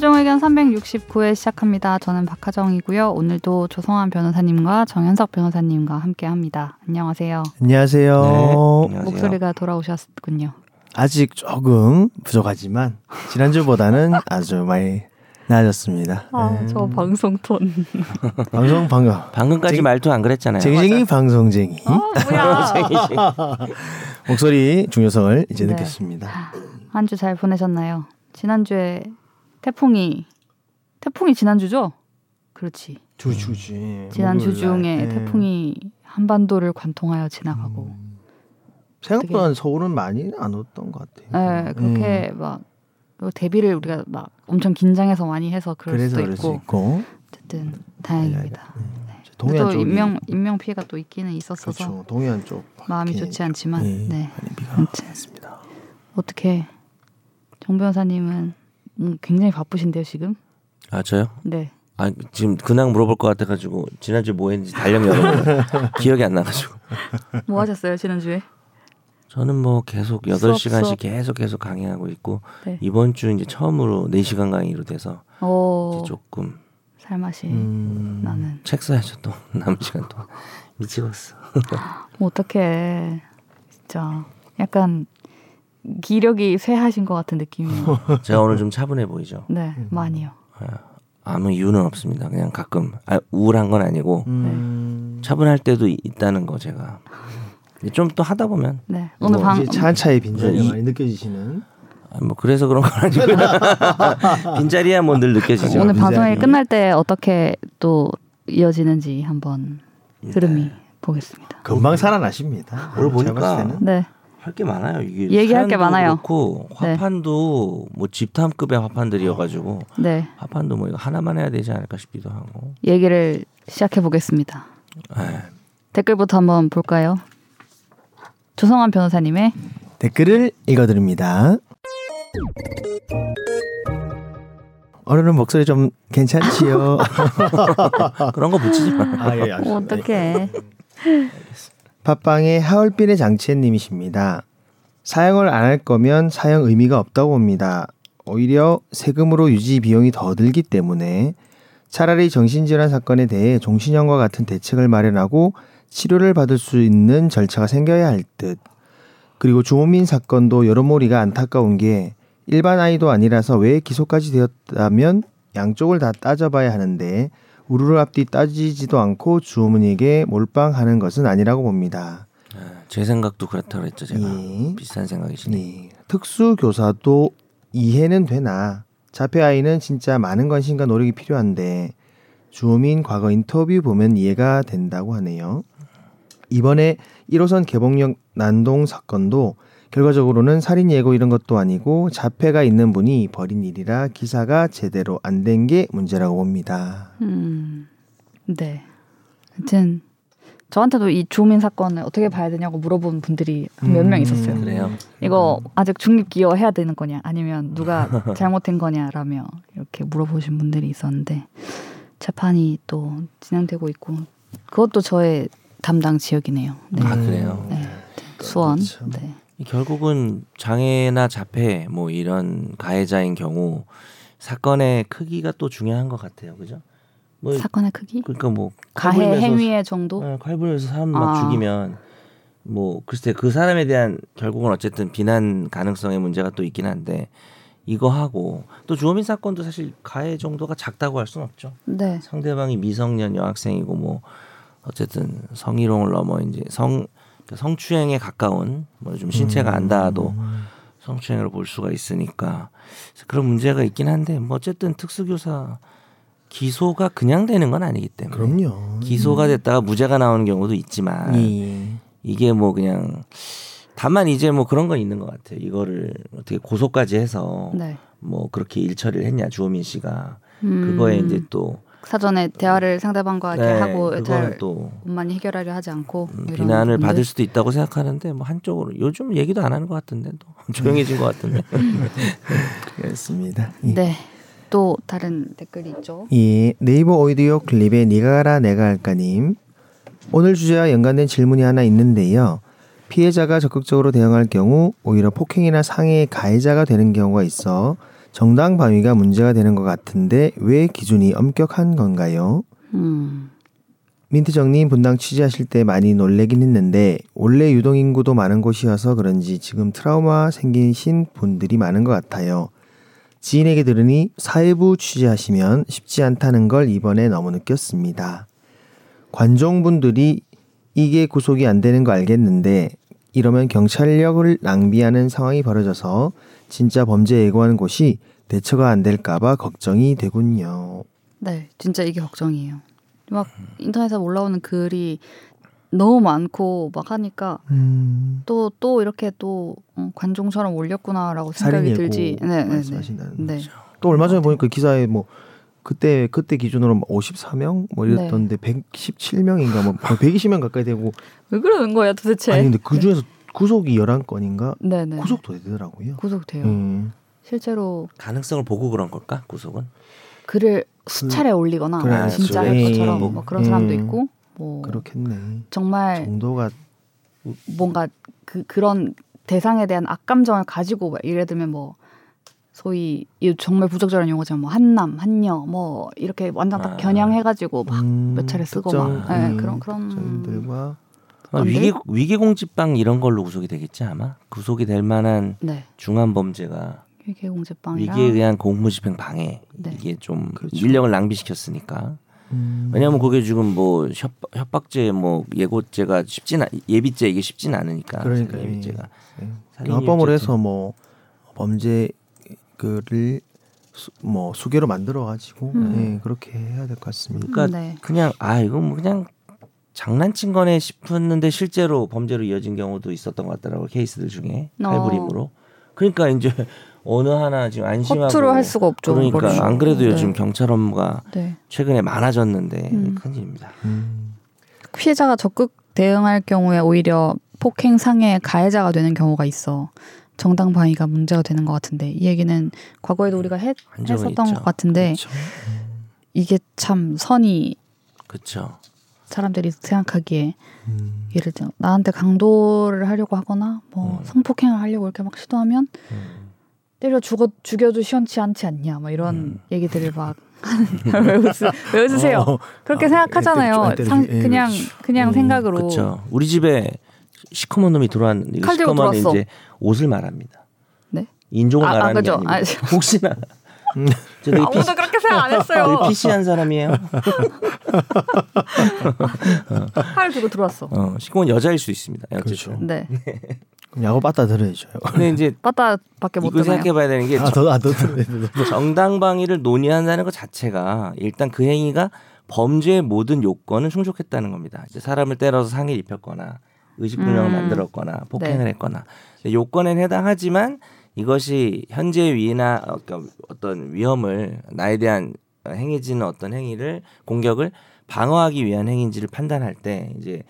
최종 의견 369회 시작합니다. 저는 박하정이고요. 오늘도 조성환 변호사님과 정현석 변호사님과 함께합니다. 안녕하세요. 안녕하세요. 네, 안녕하세요. 목소리가 돌아오셨군요. 아직 조금 부족하지만 지난주보다는 아주 많이 나아졌습니다. 아, 네. 저 방송 톤. 방송 방금 방금까지 쟁- 말투 안 그랬잖아요. 쟁쟁이 방송쟁이 아, 뭐야. 목소리 중요성을 이제 네. 느꼈습니다. 한 주 잘 보내셨나요? 지난주에 태풍이 태풍이 지난주죠? 그렇지. 주주지. 지난주. 중에 네. 태풍이 한반도를 관통하여 지나가고 생각보다 서울은 많이 안 왔던 것 같아요. 네, 그렇게 막 대비를 우리가 막 엄청 긴장해서 많이 해서 그럴 수도 있고 있고 어쨌든 다행입니다. 동해안 또 쪽이 인명 인명 피해가 또 있기는 있었어서 그렇죠. 동해안 쪽 마음이 좋지 않지만 네, 네 비가. 왔습니다. 어떻게 정 변호사님은 음, 굉장히 바쁘신데요 지금? 아 저요? 네. 아 지금 근황 물어볼 것 같아가지고 지난주 뭐 했는지 달력 열어 기억이 안 나가지고 뭐 하셨어요 지난주에? 저는 뭐 계속 8시간씩 수업. 계속 계속 강의하고 있고 네. 이번 주 이제 처음으로 4시간 강의로 돼서 오 조금 살맛이 음, 나는. 책 써야죠 또 남은 시간 동안 미치겠어 어떻게 진짜 약간 기력이 쇠하신 것 같은 느낌이에요. 제가 오늘 좀 차분해 보이죠 네, 많이요. 아무 이유는 없습니다 그냥 가끔 아, 우울한 건 아니고 음, 차분할 때도 이- 있다는 거 제가 좀 또 하다 보면 네, 오늘 뭐 방 차차의 빈자리가 이- 많이 느껴지시는 아, 뭐 그래서 그런 건 아니고요 빈자리야 뭐 늘 느껴지죠 오늘 이 방송이. 끝날 때 어떻게 또 이어지는지 한번 흐름이 보겠습니다. 금방 살아나십니다. 오늘 보니까. 네, 할 게 많아요. 이게 얘기할 게 많아요. 그렇고 네. 화판도 뭐 집탐급의 화판들이어가지고 네, 화판도 뭐 이거 하나만 해야 되지 않을까 싶기도 하고. 얘기를 시작해 보겠습니다. 에이, 댓글부터 한번 볼까요? 조성환 변호사님의 댓글을 읽어드립니다. 오늘은 목소리 좀 괜찮지요? 그런 거 붙이지 마. 아, 예, 알겠습니다. 팟빵의 하얼빈의 장치현님이십니다. 사용을 안 할 거면 사용 의미가 없다고 봅니다. 오히려 세금으로 유지 비용이 더 들기 때문에 차라리 정신질환 사건에 대해 종신형과 같은 대책을 마련하고 치료를 받을 수 있는 절차가 생겨야 할 듯. 그리고 주호민 사건도 여러모리가 안타까운 게 일반 아이도 아니라서 왜 기소까지 되었다면 양쪽을 다 따져봐야 하는데 우르르 앞뒤 따지지도 않고 주호민에게 몰빵하는 것은 아니라고 봅니다. 제 생각도 그렇다 그랬죠 제가. 예. 비슷한 생각이시네. 네. 특수 교사도 이해는 되나 자폐 아이는 진짜 많은 관심과 노력이 필요한데 주호민 과거 인터뷰 보면 이해가 된다고 하네요. 이번에 1호선 개봉역 난동 사건도 결과적으로는 살인 예고 이런 것도 아니고 자폐가 있는 분이 벌인 일이라 기사가 제대로 안 된 게 문제라고 봅니다. 음, 네. 하여튼 저한테도 이 주민 사건을 어떻게 봐야 되냐고 물어본 분들이 몇명 음. 있었어요. 그래요. 이거 아직 중립 기여해야 되는 거냐 아니면 누가 잘못된 거냐라며 이렇게 물어보신 분들이 있었는데 재판이 또 진행되고 있고 그것도 저의 담당 지역이네요. 네. 아 그래요. 네. 수원. 그렇죠. 네. 결국은 장애나 자폐 뭐 이런 가해자인 경우 사건의 크기가 또 중요한 것 같아요. 그죠? 뭐 사건의 크기? 그러니까 뭐 가해 행위의 정도? 어, 칼 불면서 사람 막 아. 죽이면 뭐 글쎄 그 사람에 대한 결국은 어쨌든 비난 가능성의 문제가 또 있긴 한데 이거 하고 또 주호민 사건도 사실 가해 정도가 작다고 할 수는 없죠. 네. 상대방이 미성년 여학생이고 뭐 어쨌든 성희롱을 넘어 이제 성 성추행에 가까운 뭐 좀 신체가 안 닿아도 성추행으로 볼 수가 있으니까 그런 문제가 있긴 한데 뭐 어쨌든 특수교사 기소가 그냥 되는 건 아니기 때문에 그럼요. 기소가 됐다가 무죄가 나오는 경우도 있지만 예. 이게 뭐 그냥 다만 이제 뭐 그런 건 있는 것 같아요. 이거를 어떻게 고소까지 해서 네. 뭐 그렇게 일처리를 했냐 주호민 씨가 음, 그거에 이제 또 사전에 대화를 상대방과 네, 하고 그거는 잘또 원만히 해결하려 하지 않고 음, 비난을 부분들. 받을 수도 있다고 생각하는데 뭐 한쪽으로 요즘 얘기도 안 하는 것 같은데 또 조용해진 것 같은데 그렇습니다. 예. 네. 또 다른 댓글이 있죠. 예, 네이버 오디오 클립의 니가 가라 내가 할까님 오늘 주제와 연관된 질문이 하나 있는데요. 피해자가 적극적으로 대응할 경우 오히려 폭행이나 상해의 가해자가 되는 경우가 있어 정당 방위가 문제가 되는 것 같은데 왜 기준이 엄격한 건가요? 음. 민트정님 분당 취재하실 때 많이 놀래긴 했는데 원래 유동 인구도 많은 곳이어서 그런지 지금 트라우마 생기신 분들이 많은 것 같아요. 지인에게 들으니 사회부 취재하시면 쉽지 않다는 걸 이번에 너무 느꼈습니다. 관종분들이 이게 구속이 안 되는 거 알겠는데 이러면 경찰력을 낭비하는 상황이 벌어져서 진짜 범죄 예고하는 곳이 대처가 안 될까봐 걱정이 되군요. 네, 진짜 이게 걱정이에요. 막 인터넷에 올라오는 글이 너무 많고 막 하니까 음, 또또 이렇게 또 어, 관종처럼 올렸구나라고 생각이 들지. 네, 네, 네. 네. 또 얼마 전에 보니까 기사에 뭐 그때 그때 기준으로 54명 뭐 이랬던데 117명인가 뭐 120명 가까이 되고 왜 그러는 거야 도대체? 아니 근데 그 중에서 구속이 11건인가 네, 네. 구속도 되더라고요. 구속돼요. 음. 실제로 가능성을 보고 그런 걸까 구속은? 글을 수차례 올리거나 그래, 뭐 진짜. 할 것처럼 예, 뭐 그런 사람도 음. 있고 뭐 그렇겠네. 정말 정도가 뭔가 그 그런 대상에 대한 악감정을 가지고 막 예를 들면 뭐 소위 이 정말 부적절한 용어지만 뭐 한남 한여 뭐 이렇게 완전 딱 아. 겨냥해가지고 막몇 음, 차례 쓰고 막 네, 음, 그런 그런 아, 안 위기 돼? 위기공직방 이런 걸로 구속이 되겠지 아마 구속이 될 만한 네 중한 범죄가 위계 공제빵이랑 위기에 의한 공무집행 방해 네. 이게 좀 그렇죠. 인력을 낭비시켰으니까 음, 왜냐하면 그게 지금 뭐 협박, 협박죄 뭐 예고죄가 쉽진 않, 예비죄 이게 쉽진 않으니까 그러니까 예비죄가 예. 합범을 일죄 해서 뭐 범죄 그를 수, 뭐 수개로 만들어 가지고 음. 예, 그렇게 해야 될 것 같습니다. 그러니까 네. 그냥 아 이거 뭐 그냥 장난친 거네 싶었는데 실제로 범죄로 이어진 경우도 있었던 것 같더라고 요 케이스들 중에 어. 칼부림으로 그러니까 이제 어느 하나 지금 안심하고 허투루 할 수가 없죠. 그러니까 그거를. 안 그래도 네. 요즘 경찰 업무가 네. 최근에 많아졌는데 음. 큰일입니다. 음. 피해자가 적극 대응할 경우에 오히려 폭행 상해 가해자가 되는 경우가 있어 정당 방위가 문제가 되는 것 같은데 이 얘기는 과거에도 우리가 했, 한 적은 했었던 있죠. 것 같은데 그렇죠. 이게 참 선이 그렇죠. 사람들이 생각하기에 음. 예를 들어 나한테 강도를 하려고 하거나 뭐 음. 성폭행을 하려고 이렇게 막 시도하면 음. 때려 죽어 죽여도 시원치 않지 않냐 막 이런 음. 얘기들을 막 왜, 웃으, 왜 웃으세요? 어, 그렇게 아, 생각하잖아요. 상, 그냥 그냥 음, 생각으로 그렇죠. 우리 집에 시커먼 놈이 들어왔는데 칼 들고 시커먼 들어왔어. 이제 옷을 말합니다. 네? 인종을 아, 아, 말하는 그죠. 게 아니고 아, 혹시나 음. 아무도 PC, 그렇게 생각 안 했어요. PC한 사람이에요. 칼 들고 들어왔어. 어, 시커먼 여자일 수 있습니다. 그렇죠. 네, 그럼 야구 빠따 들어야죠. 근데 이제 빠따 밖에 못 이거? 생각해봐야 되는 게 아, 더, 아. 정당방위를 논의한다는 것 자체가 일단 그 행위가 범죄의 모든 요건은 충족했다는 겁니다. 이제 사람을 때려서 상해를 입혔거나 의식불명을 음. 만들었거나 폭행을 네. 했거나 요건엔 해당하지만 이것이 현재 위나 어, 그러니까 어떤 위험을 나에 대한 행해지는 어떤 행위를 공격을 방어하기 위한 행위인지를 판단할 때 이제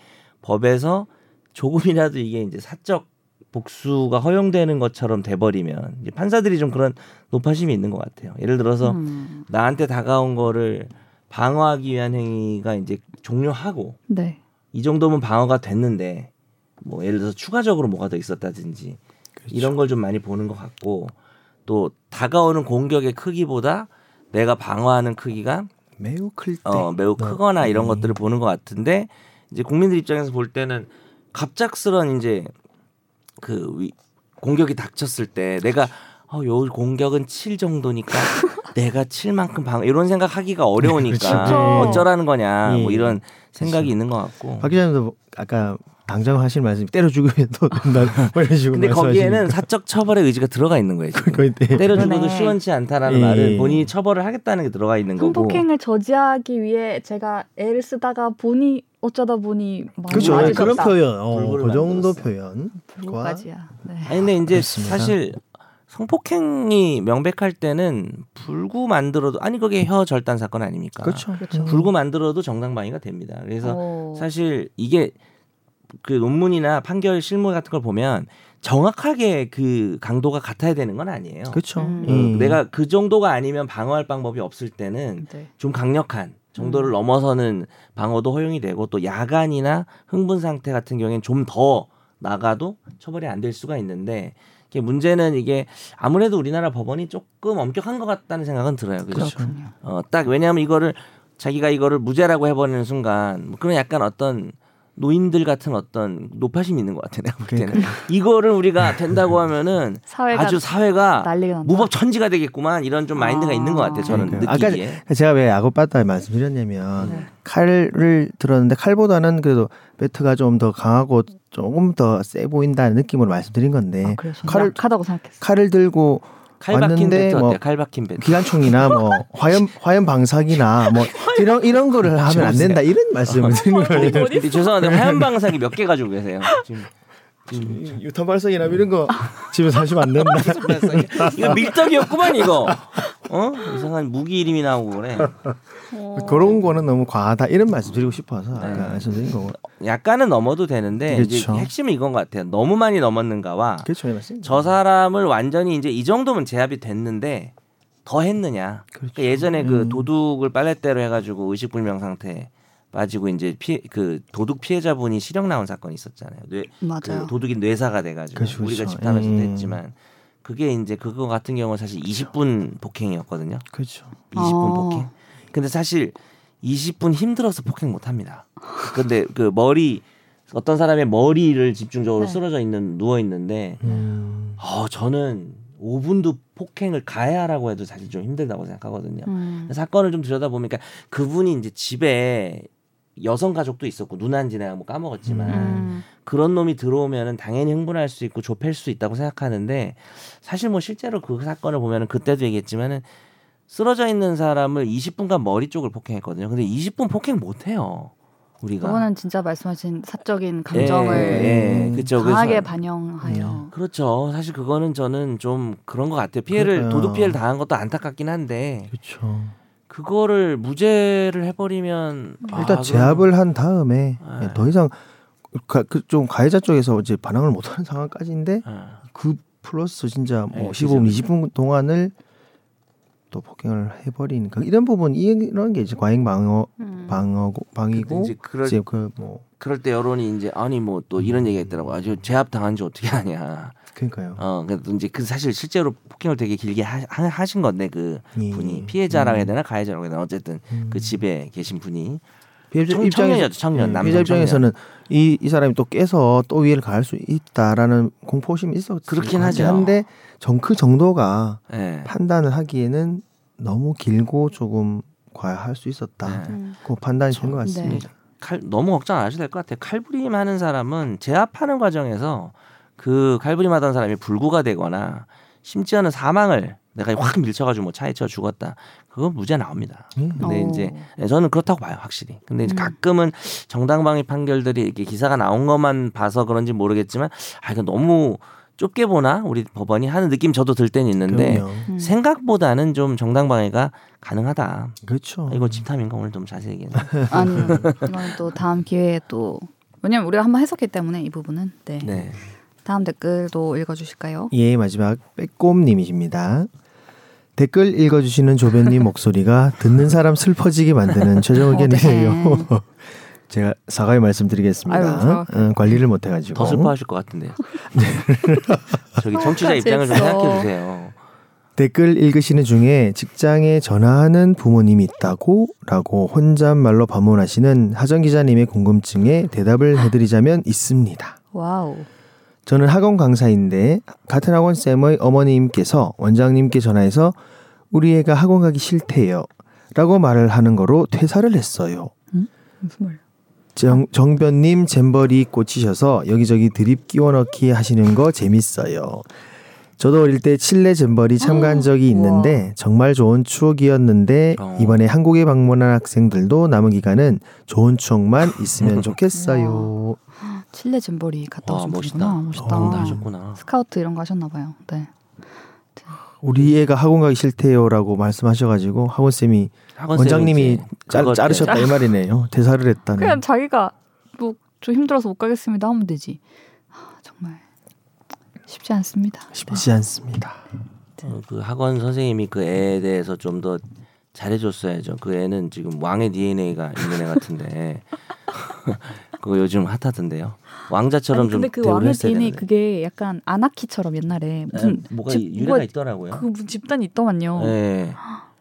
법에서 조금이라도 이게 이제 사적 복수가 허용되는 것처럼 돼버리면 이제 판사들이 좀 그런 높아심이 있는 것 같아요. 예를 들어서 음, 나한테 다가온 거를 방어하기 위한 행위가 이제 종료하고 네, 이 정도면 방어가 됐는데 뭐 예를 들어서 추가적으로 뭐가 더 있었다든지 이런 걸 좀 많이 보는 것 같고 또 다가오는 공격의 크기보다 내가 방어하는 크기가 매우 클 때. 어, 매우 크거나 이런 음. 것들을 보는 것 같은데 이제 국민들 입장에서 볼 때는 갑작스런 이제 그 위, 공격이 닥쳤을 때 내가 어, 요 공격은 7 정도니까 내가 7만큼 방 이런 생각하기가 어려우니까 그렇죠. 어쩌라는 거냐 뭐 예. 이런 생각이 그렇죠. 있는 것 같고 박 기자님도 아까 당장 하실 말씀 때려 죽여도 된다 뭐 이런 식으로 근데 거기에는 말씀하시니까. 사적 처벌의 의지가 들어가 있는 거예요. 지금. 거기 때 때려 죽어도 그러네. 시원치 않다라는 예. 말은 본인이 처벌을 하겠다는 게 들어가 있는 거고. 성폭행을 저지하기 위해 제가 애를 쓰다가 보니 어쩌다 보니 막 그렇죠. 맞으셨다. 그런 표현, 어, 그 정도. 표현. 불구까지야. 네. 아니 근데 이제 그렇습니다. 사실 성폭행이 명백할 때는 불구 만들어도 아니 그게 혀 절단 사건 아닙니까? 그렇죠. 그렇죠. 불구 만들어도 정당방위가 됩니다. 그래서 어, 사실 이게 그 논문이나 판결 실무 같은 걸 보면 정확하게 그 강도가 같아야 되는 건 아니에요. 그렇죠. 음. 그 음. 내가 그 정도가 아니면 방어할 방법이 없을 때는 네. 좀 강력한 정도를 음. 넘어서는 방어도 허용이 되고 또 야간이나 흥분 상태 같은 경우에는 좀 더 나가도 처벌이 안 될 수가 있는데 이게 문제는 이게 아무래도 우리나라 법원이 조금 엄격한 것 같다는 생각은 들어요. 그죠? 그렇군요. 어, 딱 왜냐하면 이거를 자기가 이거를 무죄라고 해버리는 순간 뭐 그런 약간 어떤 노인들 같은 어떤 노파심이 있는 것 같아 내가 볼 때는. 이거를 우리가 된다고 하면은 사회가 아주 사회가. 무법 천지가 되겠구만 이런 좀 마인드가 아. 있는 것 같아 저는 그러니까요. 아까 느끼기에 제가 왜 야구 빠따 말씀드렸냐면 네. 칼을 들었는데 칼보다는 그래도 배트가 좀 더 강하고 조금 더 세 보인다는 느낌으로 말씀드린 건데 아, 칼을 약하다고 생각했어. 칼을 들고 칼 박힌 왔는데 배트 뭐 어때? 칼 박힌 배트. 기관총이나 뭐 화염 화염 방사기나 뭐 이런 이런 거를 하면 안 된다. 이런 말씀을 드리는 거예요. 근데 죄송한데 화염 방사기 몇 개 가지고 계세요? 지금. 유탄 발사기나 이런 거 집에서 하시면 안 된다. 이거 밀떡이었구만 이거 어 이상한 무기 이름이 나오고 그래 그런 거는 너무 과하다 이런 말씀 드리고 싶어서 아까 네. 말씀드린 거고. 약간은 넘어도 되는데 그렇죠. 핵심은 이건 것 같아요 너무 많이 넘었는가와 그렇죠. 저 사람을 완전히 이제 이 정도면 제압이 됐는데 더 했느냐. 그렇죠. 그러니까 예전에 그 음. 도둑을 빨랫대로 해가지고 의식불명 상태 빠지고 이제 피해 그 도둑 피해자분이 실형 나온 사건이 있었잖아요. 뇌, 맞아요. 그 도둑이 뇌사가 돼가지고 그렇죠, 우리가 그렇죠. 집탐에서도 음. 했지만 그게 이제 그거 같은 경우는 사실 20분 폭행이었거든요. 그렇죠. 20분 아. 폭행. 근데 사실 20분 힘들어서 폭행 못 합니다. 근데 그 머리 어떤 사람의 머리를 집중적으로 네. 쓰러져 있는 누워 있는데 음. 어, 저는 5분도 폭행을 가해하라고 해도 사실 좀 힘들다고 생각하거든요. 음. 사건을 좀 들여다보니까 그분이 이제 집에 여성 가족도 있었고 누난 지 내가 뭐 까먹었지만 음. 그런 놈이 들어오면은 당연히 흥분할 수 있고 좁힐 수 있다고 생각하는데 사실 뭐 실제로 그 사건을 보면은 그때도 얘기했지만은 쓰러져 있는 사람을 20분간 머리 쪽을 폭행했거든요. 근데 20분 폭행 못 해요. 우리가. 그거는 진짜 말씀하신 사적인 감정을 예, 예, 그쵸. 강하게 그래서- 반영하여 그렇죠. 사실 그거는 저는 좀 그런 것 같아요. 피해를 그러니까요. 도둑 피해를 당한 것도 안타깝긴 한데 그렇죠. 그거를 무죄를 해버리면 아, 일단 그건- 제압을 한 다음에 네. 더 이상 가, 그, 좀 가해자 쪽에서 이제 반항을 못하는 상황까지인데 아, 그 플러스 진짜 네, 뭐 그죠, 15분, 그죠. 20분 동안을 또 폭행을 해버리니까 이런 부분 이런 게 이제 과잉 방어 음. 방어고 방이고 이제 그럴 그뭐 그럴 때 여론이 이제 아니 뭐 또 이런 얘기가 있더라고. 아주 제압 당한 지 어떻게 하냐. 그러니까요. 어, 그래도 이제 그 사실 실제로 폭행을 되게 길게 하, 하- 하신 건데 그 예. 분이 피해자라고 해야 음. 되나 가해자라고 해야 되나 어쨌든 음. 그 집에 계신 분이 피해자 청- 입장에서 청년, 예, 남성 피해자 입장에서는 이, 이 사람이 또 깨서 또 위해를 가할 수 있다라는 공포심이 있었을 그렇긴 것 하죠. 한데 정, 그 정도가 예. 판단을 하기에는 너무 길고 조금 과할 수 있었다. 네. 음. 그 판단이 된 것 같습니다. 칼 너무 걱정 안 하셔도 될 것 같아요. 칼부림 하는 사람은 제압하는 과정에서 그 칼부림 하던 사람이 불구가 되거나 심지어는 사망을 내가 확 밀쳐가지고 뭐 차에 쳐 죽었다. 그건 무죄 나옵니다. 음. 근데 어. 이제 네, 저는 그렇다고 봐요, 확실히. 근데 이제 음. 가끔은 정당방위 판결들이 이렇게 기사가 나온 것만 봐서 그런지 모르겠지만, 아 이거 너무 좁게 보나 우리 법원이 하는 느낌 저도 들 때는 있는데 그럼요. 음. 생각보다는 좀 정당방위가 가능하다. 그렇죠. 아, 이거 집탐인가 오늘 좀 자세히 얘기해. 아니 이건 또 다음 기회에 또 왜냐면 우리가 한번 해석했기 때문에 이 부분은 네. 네. 다음 댓글도 읽어주실까요? 예, 마지막 빼꼼님이십니다. 댓글 읽어주시는 조변님 목소리가 듣는 사람 슬퍼지게 만드는 최종 의견이에요. 어떡해. 제가 사과의 아유, 말씀드리겠습니다. 사과. 어, 관리를 못해가지고. 더 슬퍼하실 것 같은데요. 저기 청취자 입장을 좀. 생각해 주세요. 댓글 읽으시는 중에 직장에 전화하는 부모님이 있다고? 라고 혼잣말로 반문하시는 하정 기자님의 궁금증에 대답을 해드리자면 있습니다. 와우. 저는 학원 강사인데 같은 학원 쌤의 어머님께서 원장님께 전화해서 우리 애가 학원 가기 싫대요. 라고 말을 하는 거로 퇴사를 했어요. 무슨 말? 정, 정변님 잼버리 꽂히셔서 여기저기 드립 끼워 넣기 하시는 거 재밌어요. 저도 어릴 때 칠레 잼버리 참가한 적이 있는데 정말 좋은 추억이었는데 어. 이번에 한국에 방문한 학생들도 남은 기간은 좋은 추억만 있으면 좋겠어요. 칠레 짐벌이 갔다 와, 오신 멋있다. 분이구나. 멋있다. 어, 하셨구나. 스카우트 이런 거 하셨나 봐요. 네. 우리 애가 학원 가기 싫대요라고 말씀하셔가지고 학원 쌤이 학원 원장님이 그것 자르셨다 이 말이네요. 대사를 했다는. 그냥 자기가 뭐 좀 힘들어서 못 가겠습니다 하면 되지. 아, 정말 쉽지 않습니다. 쉽지 않습니다. 어, 그 학원 선생님이 그 애에 대해서 좀 더 잘해줬어야죠. 그 애는 지금 왕의 DNA가 있는 애 같은데 그거 요즘 핫하던데요. 왕자처럼 아니, 좀 근데 그 왕의 디엔이 되는데. 그게 약간 아나키처럼 옛날에 무슨 에, 뭐가 집- 유래가 뭐가- 있더라고요. 그 무슨 집단이 있더만요. 네,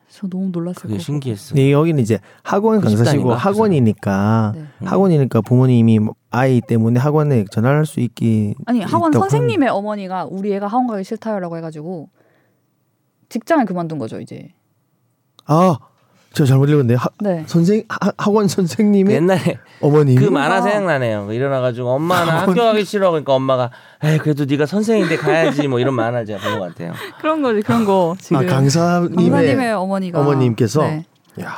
저 너무 놀랐어요. 그게 그거. 신기했어. 네, 여기는 이제 학원 그 강사시고 집단인가? 학원이니까 네. 음. 학원이니까 부모님이 뭐 아이 때문에 학원에 전화할 수 있기 아니 학원 선생님의 어머니가 우리 애가 학원 가기 싫다요라고 해가지고 직장을 그만둔 거죠 이제. 아, 저 잘못 읽었네. 하, 네. 선생 하, 학원 선생님의 옛날에 어머님. 그 만화 생각나네요. 그 일어나가지고 엄마 나 학교 가기 싫어 그러니까 엄마가 에이 그래도 네가 선생인데 가야지 뭐 이런 만화 제가 본 것 같아요. 그런 거지 그런 거 지금. 아, 강사님의 강사님의 어머니가 어머님께서 네. 야,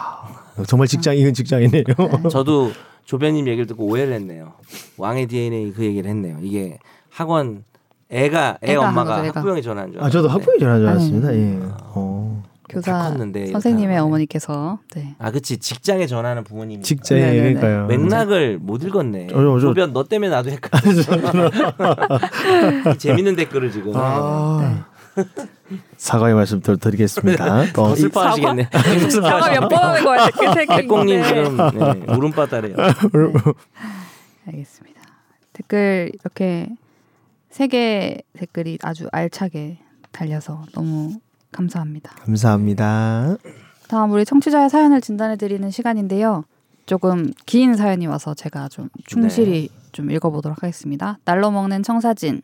정말 직장 이건 직장이네요. 저도 조변님 얘기를 듣고 오해를 했네요. 왕의 DNA 그 얘기를 했네요. 이게 학원 애가 애 애가 한 엄마가 거죠, 애가. 학부형이 전화한 줄. 아, 저도 알았는데. 학부에 전화 줄 알았습니다. 아니. 예. 어. 교사 다 컸는데 선생님의. 어머니께서 네. 아 그치 직장에 전화하는 부모님. 직장에 네네네. 그러니까요. 맥락을 못 읽었네. 어, 저- 저- 조변 너 때문에 나도 헷갈렸어. 재밌는 댓글을 지금. 아. 사과의 말씀 더 드리겠습니다. 또더 이- 슬퍼하시겠네. 사과 몇번 하는 거야 백공님. 지금 네, 울음바다래요. 알겠습니다. 댓글 이렇게 세 개 댓글이 아주 알차게 달려서 너무 감사합니다. 감사합니다. 다음 우리 청취자의 사연을 진단해 드리는 시간인데요. 조금 긴 사연이 와서 제가 좀 충실히 좀 읽어보도록 하겠습니다. 날로 먹는 청사진.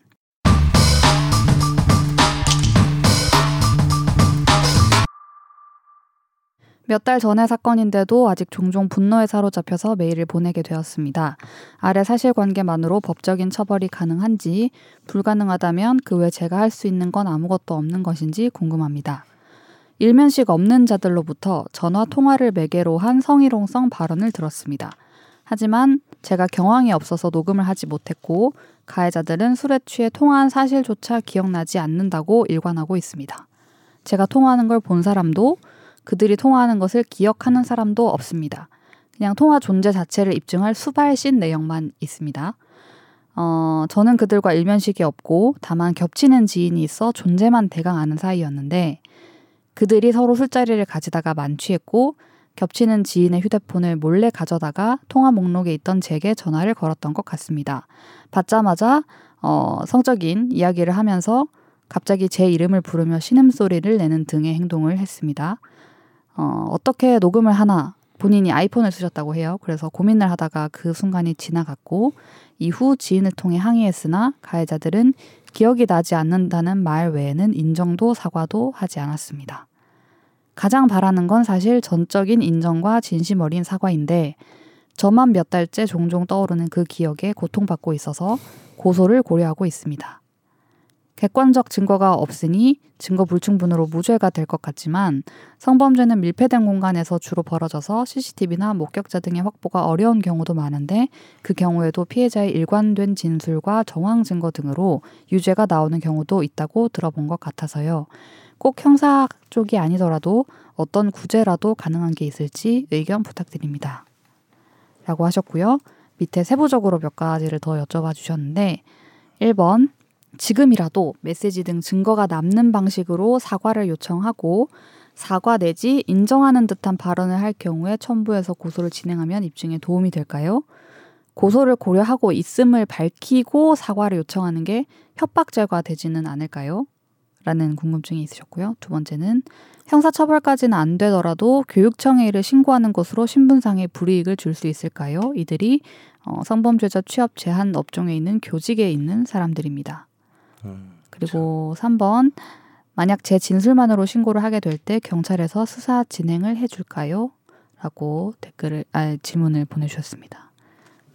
몇 달 전의 사건인데도 아직 종종 분노에 사로잡혀서 메일을 보내게 되었습니다. 아래 사실관계만으로 법적인 처벌이 가능한지, 불가능하다면 그 외 제가 할 수 있는 건 아무것도 없는 것인지 궁금합니다. 일면식 없는 자들로부터 전화 통화를 매개로 한 성희롱성 발언을 들었습니다. 하지만 제가 경황이 없어서 녹음을 하지 못했고 가해자들은 술에 취해 통화한 사실조차 기억나지 않는다고 일관하고 있습니다. 제가 통화하는 걸 본 사람도 그들이 통화하는 것을 기억하는 사람도 없습니다. 그냥 통화 존재 자체를 입증할 수발신 내용만 있습니다. 어, 저는 그들과 일면식이 없고 다만 겹치는 지인이 있어 존재만 대강 아는 사이였는데 그들이 서로 술자리를 가지다가 만취했고 겹치는 지인의 휴대폰을 몰래 가져다가 통화 목록에 있던 제게 전화를 걸었던 것 같습니다. 받자마자 어, 성적인 이야기를 하면서 갑자기 제 이름을 부르며 신음소리를 내는 등의 행동을 했습니다. 어, 어떻게 녹음을 하나 본인이 아이폰을 쓰셨다고 해요. 그래서 고민을 하다가 그 순간이 지나갔고 이후 지인을 통해 항의했으나 가해자들은 기억이 나지 않는다는 말 외에는 인정도 사과도 하지 않았습니다. 가장 바라는 건 사실 전적인 인정과 진심 어린 사과인데 저만 몇 달째 종종 떠오르는 그 기억에 고통받고 있어서 고소를 고려하고 있습니다. 객관적 증거가 없으니 증거 불충분으로 무죄가 될 것 같지만 성범죄는 밀폐된 공간에서 주로 벌어져서 CCTV나 목격자 등의 확보가 어려운 경우도 많은데 그 경우에도 피해자의 일관된 진술과 정황 증거 등으로 유죄가 나오는 경우도 있다고 들어본 것 같아서요. 꼭 형사 쪽이 아니더라도 어떤 구제라도 가능한 게 있을지 의견 부탁드립니다. 라고 하셨고요. 밑에 세부적으로 몇 가지를 더 여쭤봐 주셨는데 1번 지금이라도 메시지 등 증거가 남는 방식으로 사과를 요청하고 사과 내지 인정하는 듯한 발언을 할 경우에 첨부해서 고소를 진행하면 입증에 도움이 될까요? 고소를 고려하고 있음을 밝히고 사과를 요청하는 게 협박죄가 되지는 않을까요? 라는 궁금증이 있으셨고요. 두 번째는 형사처벌까지는 안 되더라도 교육청에 이를 신고하는 것으로 신분상의 불이익을 줄 수 있을까요? 이들이 어, 성범죄자 취업 제한 업종에 있는 교직에 있는 사람들입니다. 음, 그리고 3번 만약 제 진술만으로 신고를 하게 될 때 경찰에서 수사 진행을 해줄까요? 라고 댓글을 아, 질문을 보내주셨습니다.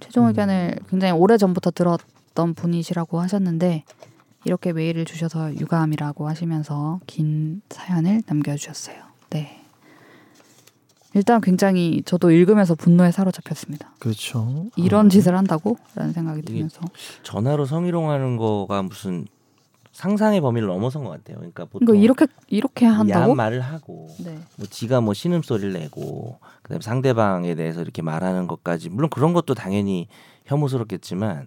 최종 의견을 굉장히 오래 전부터 들었던 분이시라고 하셨는데 이렇게 메일을 주셔서 유감이라고 하시면서 긴 사연을 남겨주셨어요. 네. 일단 굉장히 저도 읽으면서 분노에 사로잡혔습니다. 그렇죠. 이런 짓을 한다고? 라는 생각이 들면서 전화로 성희롱하는 거가 무슨 상상의 범위를 넘어선 것 같아요. 그러니까 보통 이거 이렇게 이렇게 한다고? 말을 하고 네. 뭐 지가 뭐 신음 소리를 내고 그다음에 상대방에 대해서 이렇게 말하는 것까지 물론 그런 것도 당연히 혐오스럽겠지만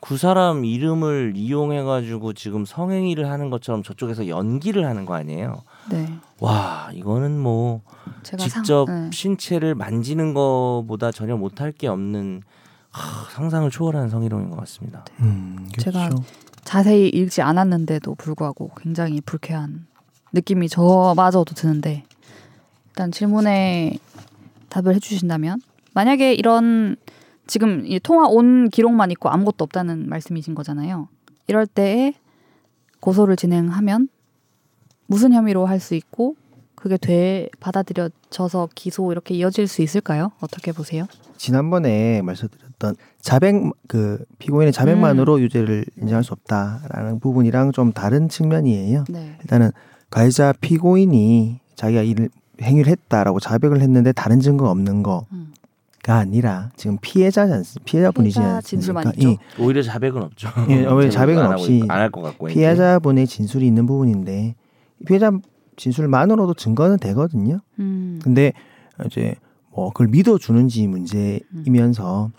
그 사람 이름을 이용해 가지고 지금 성행위를 하는 것처럼 저쪽에서 연기를 하는 거 아니에요. 네. 와 이거는 뭐 제가 상- 직접 네. 신체를 만지는 것보다 전혀 못할 게 없는 하, 상상을 초월하는 성희롱인 것 같습니다. 음, 제가 그렇죠. 자세히 읽지 않았는데도 불구하고 굉장히 불쾌한 느낌이 저마저도 드는데 일단 질문에 답을 해주신다면 만약에 이런 지금 이 통화 온 기록만 있고 아무것도 없다는 말씀이신 거잖아요. 이럴 때에 고소를 진행하면 무슨 혐의로 할 수 있고 그게 돼 받아들여져서 기소 이렇게 이어질 수 있을까요? 어떻게 보세요? 지난번에 말씀드렸던 자백 그 피고인의 자백만으로 음. 유죄를 인정할 수 없다라는 부분이랑 좀 다른 측면이에요. 네. 일단은 가해자 피고인이 자기가 이 행위를 했다라고 자백을 했는데 다른 증거가 없는 거가 음. 아니라 지금 피해자지 않습니까? 피해자분이지 피해자 않습니까? 이 오히려 자백은 없죠. 예, 오히려 자백은 없이 안 할 것 같고. 피해자분의 진술이 있는 부분인데 피해자 진술만으로도 증거는 되거든요. 음. 근데 이제 뭐 그걸 믿어주는지 문제이면서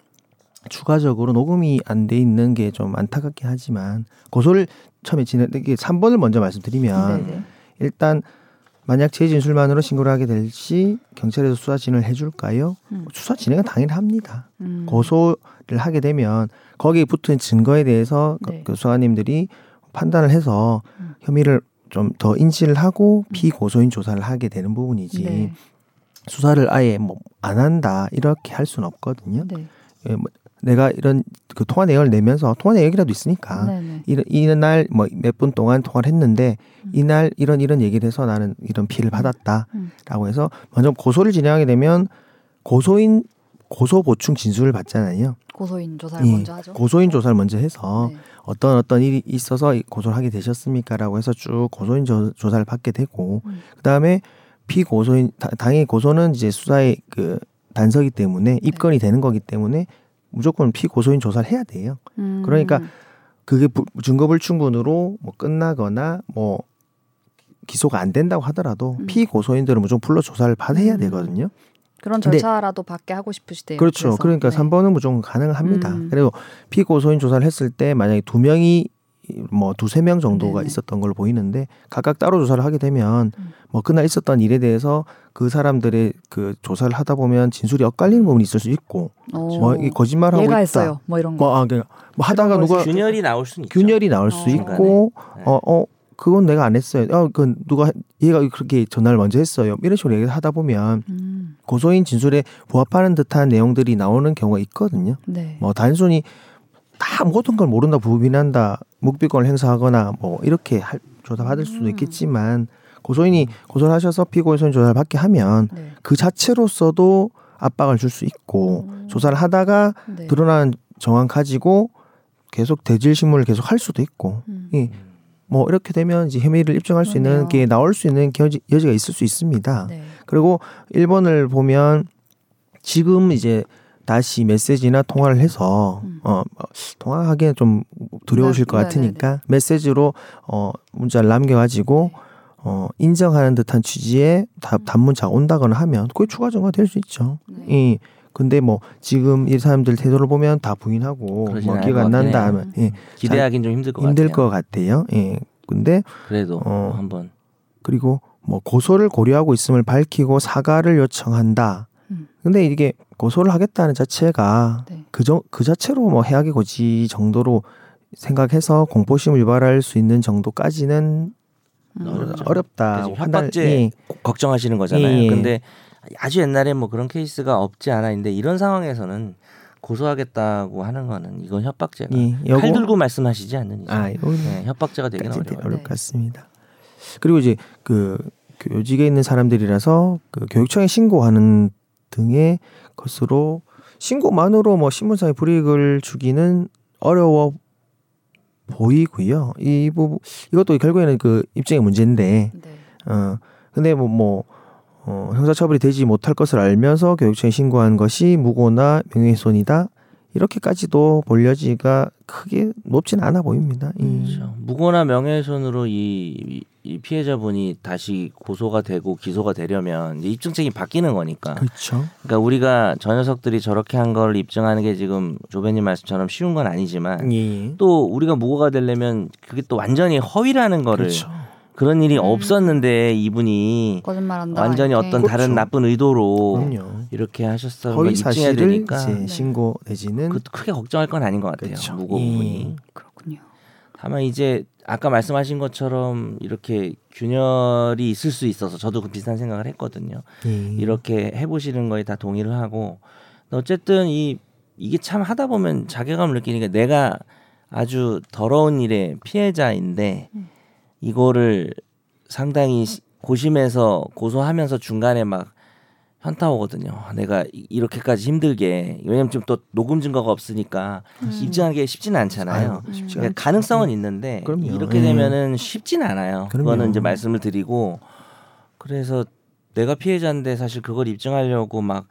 추가적으로 녹음이 안 돼 있는 게 좀 안타깝긴 하지만 고소를 처음에 진행 이게 3번을 먼저 말씀드리면 네네. 일단 만약 제 진술만으로 신고를 하게 될 시 경찰에서 수사 진행을 해줄까요? 음. 수사 진행은 당연히 합니다. 음. 고소를 하게 되면 거기에 붙은 증거에 대해서 그- 네. 그 수사님들이 판단을 해서 음. 혐의를 좀 더 인지를 하고 피고소인 조사를 하게 되는 부분이지 네. 수사를 아예 뭐 안 한다 이렇게 할 수는 없거든요. 네. 예, 뭐 내가 이런 그 통화 내역을 내면서 통화 내역이라도 있으니까 네네. 이런 이날 뭐 몇 분 동안 통화를 했는데 음. 이날 이런 이런 얘기를 해서 나는 이런 피해를 받았다라고 음. 해서 먼저 고소를 진행하게 되면 고소인 고소 보충 진술을 받잖아요. 고소인 조사를 예, 먼저 하죠. 고소인 조사를 먼저 해서 네. 어떤 어떤 일이 있어서 이 고소를 하게 되셨습니까라고 해서 쭉 고소인 조, 조사를 받게 되고 음. 그다음에 피고소인 다- 당연히 고소는 이제 수사의 그 단서기 때문에 입건이 되는 거기 때문에 무조건 피고소인 조사를 해야 돼요. 음. 그러니까 그게 부- 증거 불충분으로 뭐 끝나거나 뭐 기소가 안 된다고 하더라도 음. 피고소인들은 무조건 불러 조사를 받아야 음. 되거든요. 그런 절차라도 받게 하고 싶으시대요. 그렇죠. 그래서. 그러니까 네. 3번은 무조건 가능합니다. 음. 그리고 피고소인 조사를 했을 때 만약에 두 명이 뭐 두세 명 정도가 네네. 있었던 걸로 보이는데 각각 따로 조사를 하게 되면 음. 뭐 그날 있었던 일에 대해서 그 사람들의 그 조사를 하다 보면 진술이 엇갈리는 부분이 있을 수 있고 어. 뭐 거짓말하고 얘가 있다. 했어요. 뭐 이런 거. 뭐, 아, 그러니까 뭐 하다가 누가 균열이 나올 있죠. 균열이 나올 수 어. 있고 네. 어 어 그건 내가 안 했어요. 어 그건 누가 얘가 그렇게 전화를 먼저 했어요. 이런 식으로 얘기를 하다 보면 음. 고소인 진술에 부합하는 듯한 내용들이 나오는 경우가 있거든요. 네. 뭐 단순히 다 모든 걸 모른다 부인한다 묵비권을 행사하거나 뭐 이렇게 할, 조사 받을 수도 음. 있겠지만 고소인이 고소를 하셔서 피고소인 조사를 받게 하면 네. 그 자체로서도 압박을 줄 수 있고 음. 조사를 하다가 네. 드러난 정황 가지고 계속 대질 신문을 계속 할 수도 있고 음. 예. 뭐 이렇게 되면 이제 혐의를 입증할 수 있는 그러네요. 게 나올 수 있는 여지, 여지가 있을 수 있습니다. 네. 그리고 1번을 보면 지금 이제 다시 메시지나 통화를 해서 음. 어 어, 통화하기엔 좀 두려우실 네, 것 네, 같으니까 메시지로 어 문자를 남겨가지고 네. 어 인정하는 듯한 취지의 다, 단문자가 온다거나 하면 그게 추가 증거가 될수 있죠. 네. 예. 근데 뭐 지금 이 사람들 태도를 보면 다 부인하고 뭐것안 난다. 하면 예. 기대하긴 좀 힘들 것 힘들 같아요. 것 같아요. 예. 근데 그래도 어. 한번 그리고 뭐 고소를 고려하고 있음을 밝히고 사과를 요청한다. 음. 근데 이게 고소를 하겠다는 자체가 네. 그저 그 자체로 뭐 해악의 고지 정도로 생각해서 공포심을 유발할 수 있는 정도까지는 음. 어렵다. 협박죄 예. 고- 걱정하시는 거잖아요. 예, 예. 근데 아주 옛날에 뭐 그런 케이스가 없지 않아 있는데 이런 상황에서는 고소하겠다고 하는 거는 이건 협박죄가 예. 요거- 칼 들고 말씀하시지 않는 이상 아, 네, 협박죄가 되긴 까지 어려워요. 어려울 네. 것 같습니다. 그리고 이제 그 교직에 있는 사람들이라서 그 교육청에 신고하는 등의 것으로 신고만으로 뭐 신문사에 불이익을 주기는 어려워 보이고요. 이 부분 이것도 결국에는 그 입증의 문제인데 네. 어 근데 뭐 뭐 어, 형사처벌이 되지 못할 것을 알면서 교육청에 신고한 것이 무고나 명예훼손이다. 이렇게까지도 볼 여지가 크게 높지는 않아 보입니다. 이- 음. 그렇죠. 무고나 명예훼손으로 이, 이 피해자분이 다시 고소가 되고 기소가 되려면 이제 입증책이 바뀌는 거니까. 그렇죠. 그러니까 우리가 저 녀석들이 저렇게 한 걸 입증하는 게 지금 조배님 말씀처럼 쉬운 건 아니지만 예. 또 우리가 무고가 되려면 그게 또 완전히 허위라는 거를 그렇죠. 그런 일이 음. 없었는데 이분이 거짓말한다. 완전히 이렇게. 어떤 다른 그렇죠. 나쁜 의도로 그럼요. 이렇게 허위 입증해야 사실을 되니까 이제 신고 내지는 그 크게 걱정할 건 아닌 것 같아요. 그렇죠. 무고 예. 부분이. 그렇군요. 다만 이제 아까 말씀하신 것처럼 이렇게 균열이 있을 수 있어서 저도 그 비슷한 생각을 했거든요. 예. 이렇게 해보시는 거에 다 동의를 하고 어쨌든 이 이게 참 하다 보면 자괴감을 느끼니까 내가 아주 더러운 일의 피해자인데 음. 이거를 상당히 시- 고심해서 고소하면서 중간에 막 현타 오거든요. 내가 이- 이렇게까지 힘들게 왜냐면 지금 또 녹음 증거가 없으니까 입증하기 쉽지는 않잖아요. 아유, 쉽지 그러니까 않죠. 가능성은 있는데 그럼요. 이렇게 예. 되면은 쉽진 않아요. 그럼요. 그거는 이제 말씀을 드리고 그래서 내가 피해자인데 사실 그걸 입증하려고 막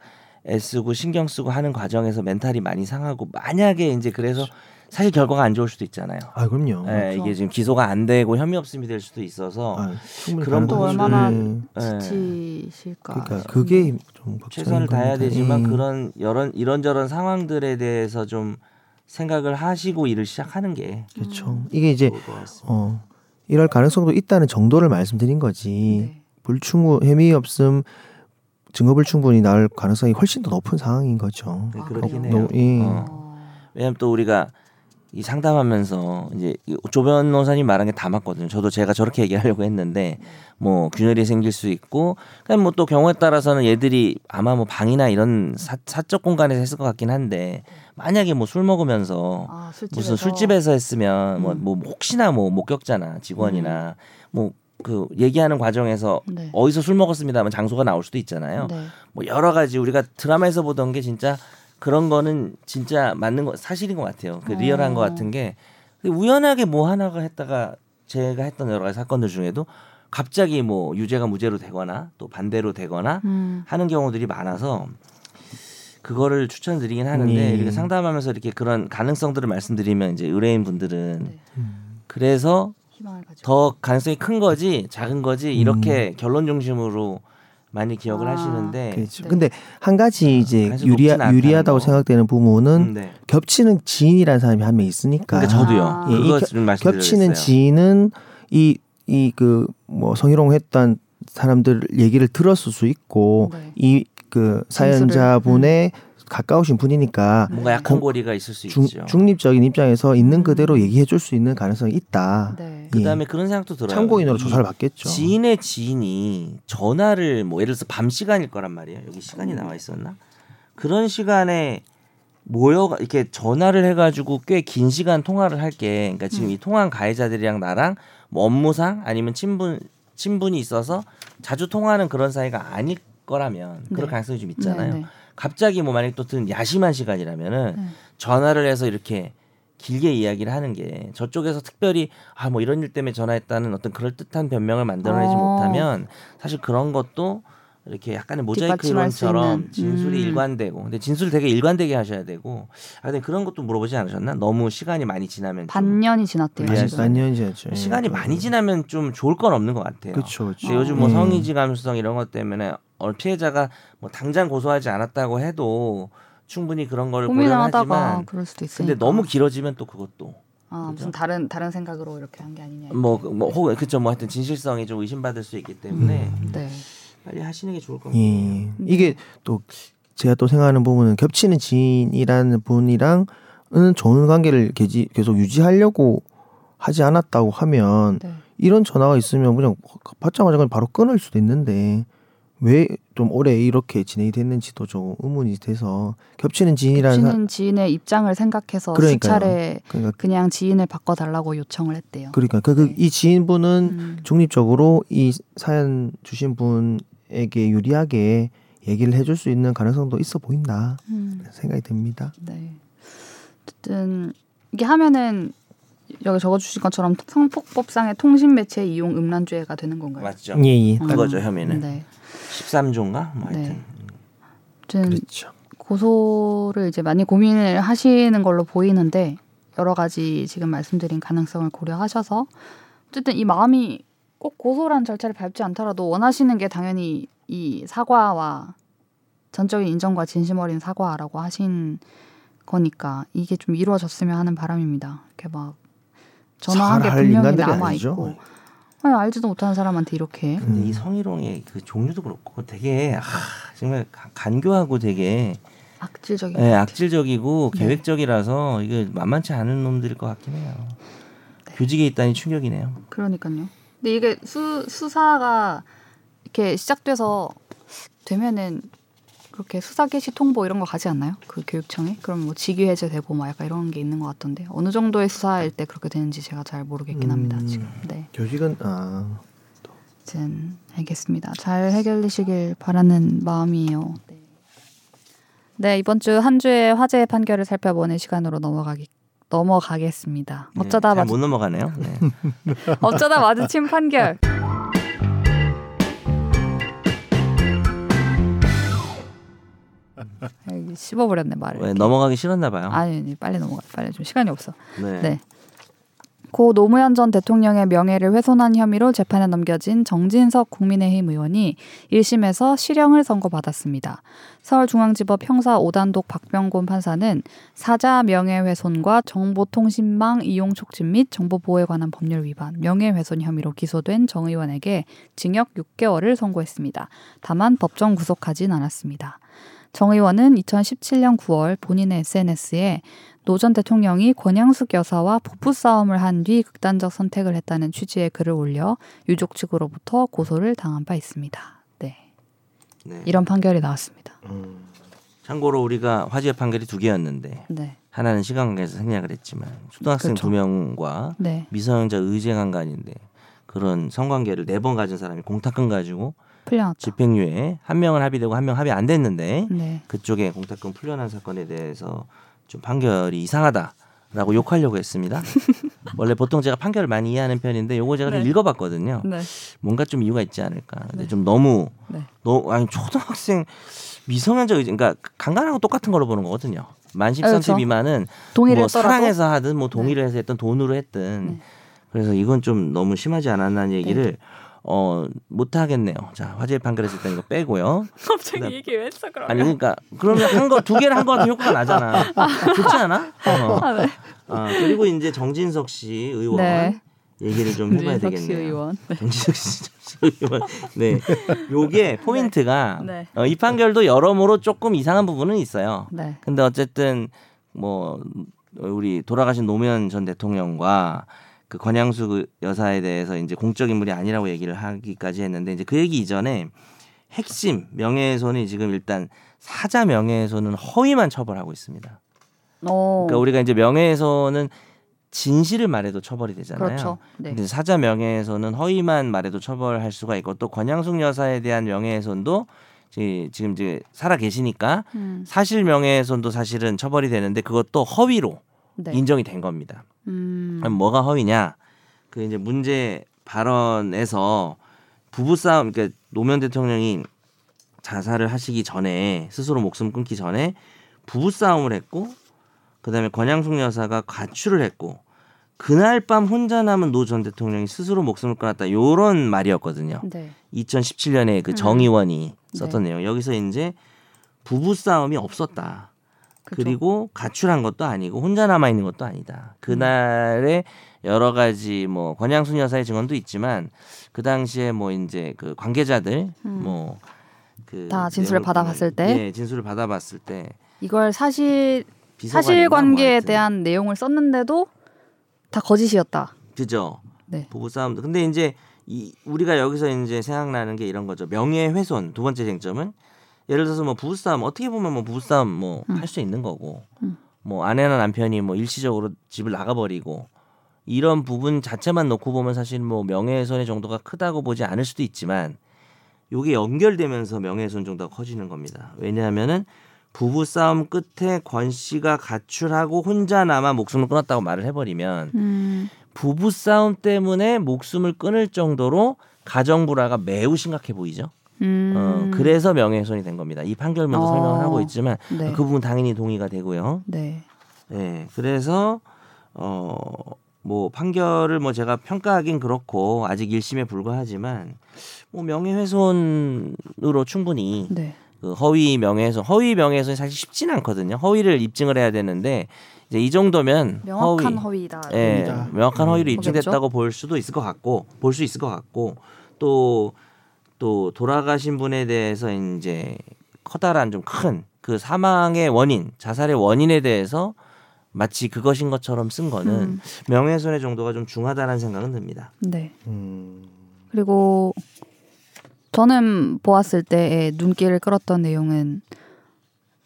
애쓰고 신경 쓰고 하는 과정에서 멘탈이 많이 상하고 만약에 이제 그래서 사실 결과가 안 좋을 수도 있잖아요. 아 그럼요. 예, 이게 지금 기소가 안 되고 혐의 없음이 될 수도 있어서 아, 그런 또. 얼마나 예. 예. 지치실까. 그러니까. 그게 좀 걱정인 최선을 다해야. 되지만 예. 그런 여러 이런저런 상황들에 대해서 좀 생각을 하시고 일을 시작하는 게 그렇죠. 이게 이제. 어 이럴 가능성도 있다는 정도를 말씀드린 거지. 네. 불충분 혐의 없음 증거 불 충분이 나올 가능성이 훨씬 더 높은 상황인 거죠. 네, 아, 그렇긴 그래요? 해요. 예. 어. 어. 왜냐면 또 우리가 이 상담하면서 이제 이조 변호사님 말한 게 다 맞거든요. 저도 제가 저렇게 얘기하려고 했는데 뭐 균열이 생길 수 있고 그냥 뭐 또 경우에 따라서는 얘들이 아마 뭐 방이나 이런 사, 사적 공간에서 했을 것 같긴 한데 만약에 뭐 술 먹으면서 아, 술집에서. 무슨 술집에서 했으면 뭐, 음. 뭐 혹시나 뭐 목격자나 직원이나 뭐그 얘기하는 과정에서 네. 어디서 술 먹었습니다 하면 장소가 나올 수도 있잖아요. 네. 뭐 여러 가지 우리가 드라마에서 보던 게 진짜 그런 거는 진짜 맞는 거 사실인 것 같아요. 그 리얼한 어. 것 같은 게 우연하게 뭐 하나가 했다가 제가 했던 여러 가지 사건들 중에도 갑자기 뭐 유죄가 무죄로 되거나 또 반대로 되거나 음. 하는 경우들이 많아서 그거를 추천드리긴 하는데 네. 이렇게 상담하면서 이렇게 그런 가능성들을 말씀드리면 이제 의뢰인 분들은 네. 그래서. 더 가능성이 큰 거지 작은 거지 이렇게 결론 중심으로 많이 기억을 아. 하시는데 그렇죠. 네. 근데 한 가지 이제 가능성이 유리하, 유리하다고 거. 생각되는 부분은 음, 네. 겹치는 지인이라는 사람이 한 명 있으니까 그러니까 저도요. 아. 예, 이 그거 겨- 좀. 겹치는 지인은 이 이 그 뭐 성희롱했던 사람들 얘기를 들었을 수 있고 네. 이그 사연자분의 가까우신 분이니까 뭔가 약한 공- 고리가 있을 수 중, 있죠. 중립적인 입장에서 있는 음. 그대로 얘기해 줄 수 있는 가능성이 있다. 네. 예. 그다음에 그런 생각도 들어요. 참고인으로 이 조사를 받겠죠. 지인의 지인이 전화를 뭐 예를 들어서 밤 시간일 거란 말이에요. 여기 음. 시간이 나와 있었나? 그런 시간에 모여 이렇게 전화를 해가지고 꽤 긴 시간 통화를 할게. 그러니까 지금 음. 이 통화한 가해자들이랑 나랑 뭐 업무상 아니면 친분 친분이 있어서 자주 통화하는 그런 사이가 아닐 거라면 그럴 네. 가능성이 좀 있잖아요. 네, 네. 갑자기 뭐 만약 또 든 야심한 시간이라면은 네. 전화를 해서 이렇게 길게 이야기를 하는 게 저쪽에서 특별히 아 뭐 이런 일 때문에 전화했다는 어떤 그럴 듯한 변명을 만들어내지 어. 못하면 사실 그런 것도 이렇게 약간의 모자이크 이론처럼. 진술이 음. 일관되고 근데 진술 되게 일관되게 하셔야 되고 아 근데 그런 것도 물어보지 않으셨나 너무 시간이 많이 지나면 좀 반년이 지났대요. 예, 지금. 반년이죠. 시간이 많이 지나면 좀 좋을 건 없는 것 같아요. 그렇죠. 그렇죠. 근데 요즘 뭐 음. 성의지 감수성 이런 것 때문에 어, 피해자가 뭐 당장 고소하지 않았다고 해도 충분히 그런 거를 고민을 하다가 고려하지만 그럴 수도 있으니까. 근데 너무 길어지면 또 그것도 아, 무슨 그죠? 다른 다른 생각으로 이렇게 한 게 아니냐. 뭐, 뭐 혹은 그쵸 뭐 하여튼 진실성이 좀 의심받을 수 있기 때문에 네. 빨리 하시는 게 좋을 겁니다. 예. 이게 또 제가 또 생각하는 부분은 겹치는 지인이라는 분이랑은 좋은 관계를 계지, 계속 유지하려고 하지 않았다고 하면 네. 이런 전화가 있으면 그냥 받자마자 그냥 바로 끊을 수도 있는데 왜 좀 오래 이렇게 진행이 됐는지도 좀 의문이 돼서 겹치는 지인이라는 사, 겹치는 지인의 입장을 생각해서 그러니까요. 수차례 그러니까 그냥 지인을 바꿔달라고 요청을 했대요. 그러니까 그 네. 이 지인분은 음. 중립적으로 이 사연 주신 분에게 유리하게 얘기를 해줄 수 있는 가능성도 있어 보인다 음. 생각이 듭니다. 네. 어쨌든 이게 하면은 여기 적어주신 것처럼 성폭법상의 통신 매체 이용 음란죄가 되는 건가요? 맞죠? 예, 예. 음. 그거죠 혐의는 네. 13조인가 뭐 하여튼 네. 그렇죠. 고소를 이제 많이 고민을 하시는 걸로 보이는데 여러 가지 지금 말씀드린 가능성을 고려하셔서 어쨌든 이 마음이 꼭 고소란 절차를 밟지 않더라도 원하시는 게 당연히 이 사과와 전적인 인정과 진심 어린 사과라고 하신 거니까 이게 좀 이루어졌으면 하는 바람입니다. 이렇게 막 전화한 게 분명히 남아. 있고 아니, 알지도 못하는 사람한테 이렇게. 근데 음. 이 성희롱의 그 종류도 그렇고 되게 아, 정말 가- 간교하고 되게 악질적인. 예, 악질적이고 네. 계획적이라서 이게 만만치 않은 놈들일 것 같긴 해요. 네. 교직에 있다니 충격이네요. 그러니까요. 근데 이게 수 수사가 이렇게 시작돼서 되면은 그렇게 수사 개시 통보 이런 거 가지 않나요? 그 교육청에? 그럼 뭐 직위 해제되고 막 약간 이런 게 있는 것 같던데 어느 정도의 수사일 때 그렇게 되는지 제가 잘 모르겠긴 합니다 음. 지금. 네, 교직은 아 아무튼 알겠습니다. 잘 해결되시길 바라는 마음이에요. 네. 네 이번 주 한 주의 화제 판결을 살펴보는 시간으로 넘어가기 넘어가겠습니다. 네, 어쩌다 잘 마주 못 넘어가네요. 네. 어쩌다 마주친 판결. 씹어버렸네 말을. 왜 넘어가기 싫었나 봐요. 아니, 아니 빨리 넘어가. 빨리 좀 시간이 없어. 네. 네. 고 노무현 전 대통령의 명예를 훼손한 혐의로 재판에 넘겨진 정진석 국민의힘 의원이 1심에서 실형을 선고받았습니다. 서울중앙지법 형사 5단독 박병곤 판사는 사자 명예훼손과 정보통신망 이용 촉진 및 정보보호에 관한 법률 위반, 명예훼손 혐의로 기소된 정 의원에게 징역 6개월을 선고했습니다. 다만 법정 구속하진 않았습니다. 정 의원은 2017년 9월 본인의 SNS에 노 전 대통령이 권양숙 여사와 부부 싸움을 한 뒤 극단적 선택을 했다는 취지의 글을 올려 유족 측으로부터 고소를 당한 바 있습니다. 네, 네. 이런 판결이 나왔습니다. 음. 참고로 우리가 화재 판결이 두 개였는데 네, 하나는 시간 관계에서 생략을 했지만 초등학생 그렇죠. 두 명과 네, 미성년자 의제 강간인데 그런 성관계를 네 번 가진 사람이 공탁금 가지고 풀려났다. 집행유예 한 명은 합의되고 한 명 합의 안 됐는데 네, 그쪽에 공탁금 풀려난 사건에 대해서 좀 판결이 이상하다라고 욕하려고 했습니다. 원래 보통 제가 판결을 많이 이해하는 편인데 요거 제가 좀 네. 읽어봤거든요. 네, 뭔가 좀 이유가 있지 않을까. 근데 네. 좀 너무 네. 너 아니 초등학생 미성년자 그러니까 강간하고 똑같은 걸로 보는 거거든요. 만 13세 그렇죠. 미만은 동의를 뭐 했더라도 사랑해서 하든 뭐 동의를 해서 했든 돈으로 했든 네. 그래서 이건 좀 너무 심하지 않았나는 얘기를 어 못하겠네요. 자 화재 판결에서 일단 이거 빼고요. 갑자기 얘기 왜 했어 그러면? 아니 그러니까 그러면 한 거 두 개를 한 거 같은 효과가 나잖아. 좋지 않아? 어. 아, 네. 아, 그리고 이제 정진석 씨 의원 네. 얘기를 좀 해봐야 정진석 씨 되겠네요. 의원. 네. 정진석 씨 의원. 네. 요게 포인트가 네. 어, 이 판결도 여러모로 조금 이상한 부분은 있어요. 네, 근데 어쨌든 뭐 우리 돌아가신 노무현 전 대통령과 그 권양숙 여사에 대해서 이제 공적 인물이 아니라고 얘기를 하기까지 했는데 이제 그 얘기 이전에 핵심 명예훼손이 지금 일단 사자 명예훼손은 허위만 처벌하고 있습니다. 어, 그러니까 우리가 이제 명예훼손은 진실을 말해도 처벌이 되잖아요. 그렇죠. 네, 사자 명예훼손은 허위만 말해도 처벌할 수가 있고 또 권양숙 여사에 대한 명예훼손도 지- 지금 이제 살아 계시니까 음, 사실 명예훼손도 사실은 처벌이 되는데 그것도 허위로 네, 인정이 된 겁니다. 음, 뭐가 허위냐? 그 이제 문제 발언에서 부부 싸움 그러니까 노무현 대통령이 자살을 하시기 전에 스스로 목숨 끊기 전에 부부 싸움을 했고 그다음에 권양숙 여사가 가출을 했고 그날 밤 혼자 남은 노 전 대통령이 스스로 목숨을 끊었다. 요런 말이었거든요. 네, 2017년에 그 음. 정의원이 썼던 내용. 여기서 이제 부부 싸움이 없었다. 그리고 가출한 것도 아니고 혼자 남아 있는 것도 아니다. 그날의 여러 가지 뭐 권양순 여사의 증언도 있지만 그 당시에 뭐 이제 그 관계자들 음. 뭐그 다 진술을 받아봤을 때? 예, 진술을 받아봤을 때 이걸 사실 사실관계에 뭐. 대한 내용을 썼는데도 다 거짓이었다. 그죠. 네. 부부 싸움도. 근데 이제 이 우리가 여기서 이제 생각나는 게 이런 거죠. 명예훼손 두 번째 쟁점은 예를 들어서 뭐 부부 싸움 어떻게 보면 뭐 부부 싸움 뭐 할수 있는 거고 음. 뭐 아내나 남편이 뭐 일시적으로 집을 나가버리고 이런 부분 자체만 놓고 보면 사실 뭐 명예훼손의 정도가 크다고 보지 않을 수도 있지만 요게 연결되면서 명예훼손 정도가 커지는 겁니다. 왜냐하면은 부부 싸움 끝에 권 씨가 가출하고 혼자 남아 목숨을 끊었다고 말을 해버리면 음, 부부 싸움 때문에 목숨을 끊을 정도로 가정 불화가 매우 심각해 보이죠. 음, 어, 그래서 명예훼손이 된 겁니다. 이 판결문도 어. 설명을 하고 있지만 네. 그 부분 당연히 동의가 되고요. 네. 네, 그래서 어. 뭐 판결을 뭐 제가 평가하긴 그렇고 아직 1심에 불과하지만 뭐 명예훼손으로 충분히 네. 그 허위 명예훼손 허위 명예훼손이 사실 쉽진 않거든요. 허위를 입증을 해야 되는데 이제 이 정도면 명확한 허위, 허위다. 예. 명확한 허위로 음. 입증됐다고 볼 수도 있을 것 같고 볼 수 있을 것 같고 또 또 돌아가신 분에 대해서 이제 커다란 좀 큰 그 사망의 원인 자살의 원인에 대해서 마치 그것인 것처럼 쓴 거는 음. 명예훼손의 정도가 좀 중하다는 생각은 듭니다. 네. 음. 그리고 저는 보았을 때의 눈길을 끌었던 내용은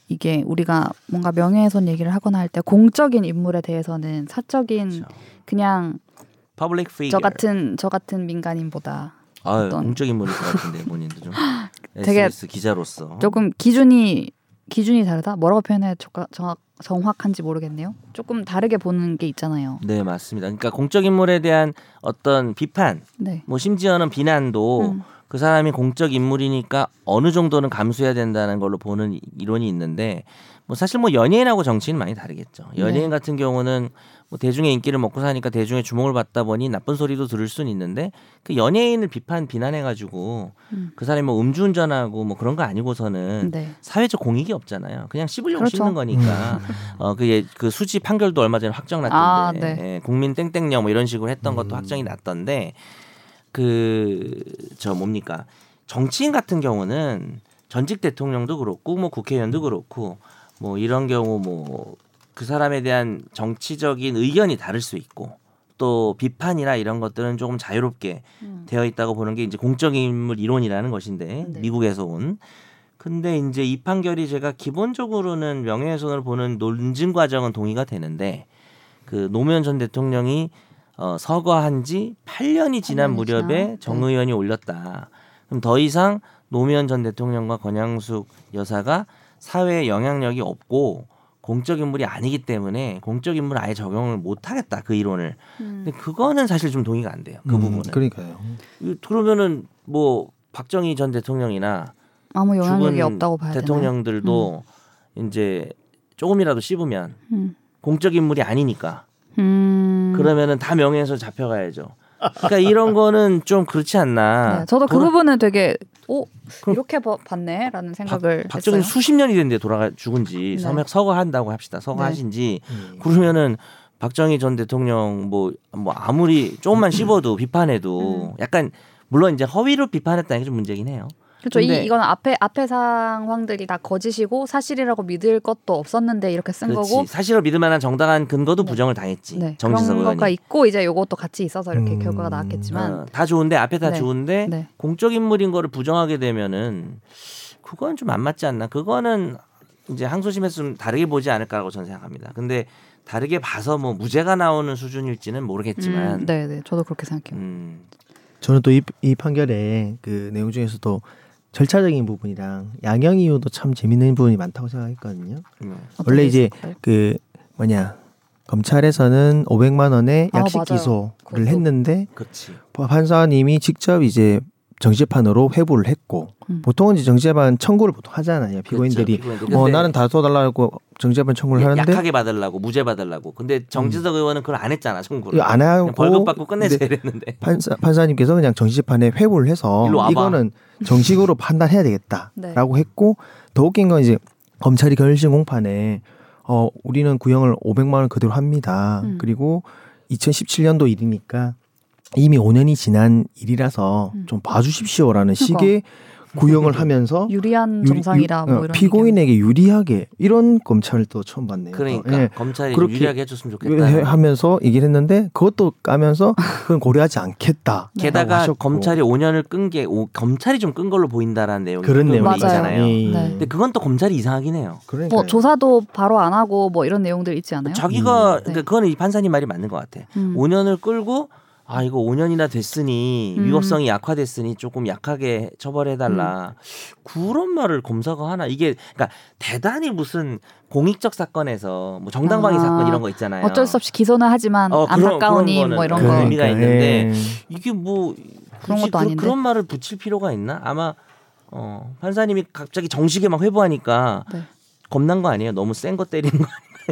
이게 우리가 뭔가 명예훼손 얘기를 하거나 할 때 공적인 인물에 대해서는 사적인 그렇죠. 그냥. 저 같은 저 같은 민간인보다 어떤- 공적 인물일 것 같은데 본인도 좀 되게 SBS 기자로서 조금 기준이 기준이 다르다. 뭐라고 표현해야 정확, 정확 정확한지 모르겠네요. 조금 다르게 보는 게 있잖아요. 네 맞습니다. 그러니까 공적 인물에 대한 어떤 비판, 네. 뭐 심지어는 비난도 음. 그 사람이 공적 인물이니까 어느 정도는 감수해야 된다는 걸로 보는 이- 이론이 있는데 뭐 사실 뭐 연예인하고 정치는 많이 다르겠죠. 연예인 네. 같은 경우는 뭐 대중의 인기를 먹고 사니까 대중의 주목을 받다 보니 나쁜 소리도 들을 수는 있는데 그 연예인을 비판 비난해 가지고 음. 그 사람이 뭐 음주운전하고 뭐 그런 거 아니고서는 네. 사회적 공익이 없잖아요. 그냥 씹으려고 그렇죠. 씹는 거니까. 어, 그, 예, 그 수지 판결도 얼마 전에 확정 났던데. 아, 네. 예, 국민 땡땡령 뭐 이런 식으로 했던 것도 음. 확정이 났던데 그, 저 뭡니까. 정치인 같은 경우는 전직 대통령도 그렇고 뭐 국회의원도 그렇고 뭐 이런 경우 뭐 그 사람에 대한 정치적인 의견이 다를 수 있고 또 비판이나 이런 것들은 조금 자유롭게 음. 되어 있다고 보는 게 이제 공적인물 이론이라는 것인데 네. 미국에서 온 근데 이제 이 판결이 제가 기본적으로는 명예훼손을 보는 논증 과정은 동의가 되는데 그 노무현 전 대통령이 어, 서거한 지 8년이 지난 8년이 무렵에? 정 네. 의원이 올렸다. 그럼 더 이상 노무현 전 대통령과 권양숙 여사가 사회에 영향력이 없고 공적 인물이 아니기 때문에 공적 인물 아예 적용을 못 하겠다 그 이론을. 음. 근데 그거는 사실 좀 동의가 안 돼요. 그 음, 부분은. 그러니까요. 이- 그러면은 뭐 박정희 전 대통령이나 아무 영향력이 죽은 없다고 봐야 대통령들도 이제 조금이라도 씹으면? 음. 공적 인물이 아니니까 음. 그러면은 다 명예훼손 잡혀가야죠. 그러니까 이런 거는 좀 그렇지 않나. 네, 저도 그 부분은 되게 오 그럼- 이렇게 봐- 봤네 라는 생각을 박, 박정희 했어요. 수십 년이 됐는데 돌아가 죽은지 네. 서거 서거한다고 합시다. 서거하신지 음. 그러면은 박정희 전 대통령 뭐뭐 아무리 조금만 씹어도 비판해도 약간 물론 이제 허위로 비판했다는 게 좀 문제긴 해요. 그렇죠. 근데- 이 이건 앞에 앞에 상황들이 다 거짓이고 사실이라고 믿을 것도 없었는데 이렇게 쓴 그렇지. 거고 사실을 믿을 만한 정당한 근거도 네. 부정을 당했지. 네, 정진석 그런 의원이. 거가 있고 이제 요것도 같이 있어서 이렇게 음. 결과가 나왔겠지만 어, 다 좋은데 앞에 다 네. 좋은데 네. 공적 인물인 거를 부정하게 되면은 그건 좀 안 맞지 않나? 그거는 이제 항소심에서 좀 다르게 보지 않을까라고 저는 생각합니다. 근데 다르게 봐서 뭐 무죄가 나오는 수준일지는 모르겠지만 음, 네, 네, 저도 그렇게 생각해요. 음, 저는 또 이 이 판결의 그 내용 중에서도 절차적인 부분이랑 양형 이유도 참 재밌는 부분이 많다고 생각했거든요. 음. 원래 게 이제? 그 뭐냐 검찰에서는 500만 원의 아, 약식 맞아요. 기소를 그것도. 했는데 그렇지. 판사님이 직접 이제 정치판으로 회부를 했고 음. 보통은 이제 정치판 청구를 보통 하잖아요 피고인들이 그렇죠. 어 나는 다 써달라고 정치판 청구를 하는데 약하게 받으려고 무죄 받으려고. 근데 정지석 의원은 그걸 안 했잖아 청구를. 안 하고 벌금 받고 끝내자 이랬는데. 판사 판사님께서 그냥 정치판에 회부를 해서 일로 와봐. 이거는 정식으로 판단해야 네. 되겠다라고 했고 더 웃긴 건 이제 검찰이 결심 공판에 어 우리는 구형을 500만 원 그대로 합니다. 음. 그리고 2017년도 일이니까 이미 5년이 지난 일이라서 음. 좀 봐주십시오라는 그러니까. 식의 구형을 하면서 유리한 유리- 정상이라 유- 뭐 어, 이런 피고인에게 유리하게 이런 검찰을 또 처음 봤네요. 그러니까 예. 검찰이 그렇게 유리하게 해줬으면 해- 좋겠다. 하면서 얘기를 했는데 그것도 까면서 그건 고려하지 않겠다. 게다가 하셨고. 검찰이 5년을 끈 게 검찰이 좀 끈 걸로 보인다라는 내용이 그런 그 내용이 맞아요. 있잖아요. 예. 네. 근데 그건 또 검찰이 이상하긴 해요. 그러니까요. 뭐 조사도 바로 안 하고 뭐 이런 내용들 있지 않아요? 자기가 음. 그러니까 네. 그거는 이 판사님 말이 맞는 것 같아. 음. 5년을 끌고 아 이거 5년이나 됐으니 음. 위법성이 약화됐으니 조금 약하게 처벌해달라 그런 말을 검사가 하나 이게 그러니까 대단히 무슨 공익적 사건에서 뭐 정당방위 아. 사건 이런 거 있잖아요. 어쩔 수 없이 기소는 하지만 어, 안타까우니 뭐 이런 거. 의미가 있는데 예. 이게 뭐 그런 것도 그, 아닌데. 그런 말을 붙일 필요가 있나? 아마 어, 판사님이 갑자기 정식에 막 회부하니까 네. 겁난 거 아니에요? 너무 센 거 때리는 거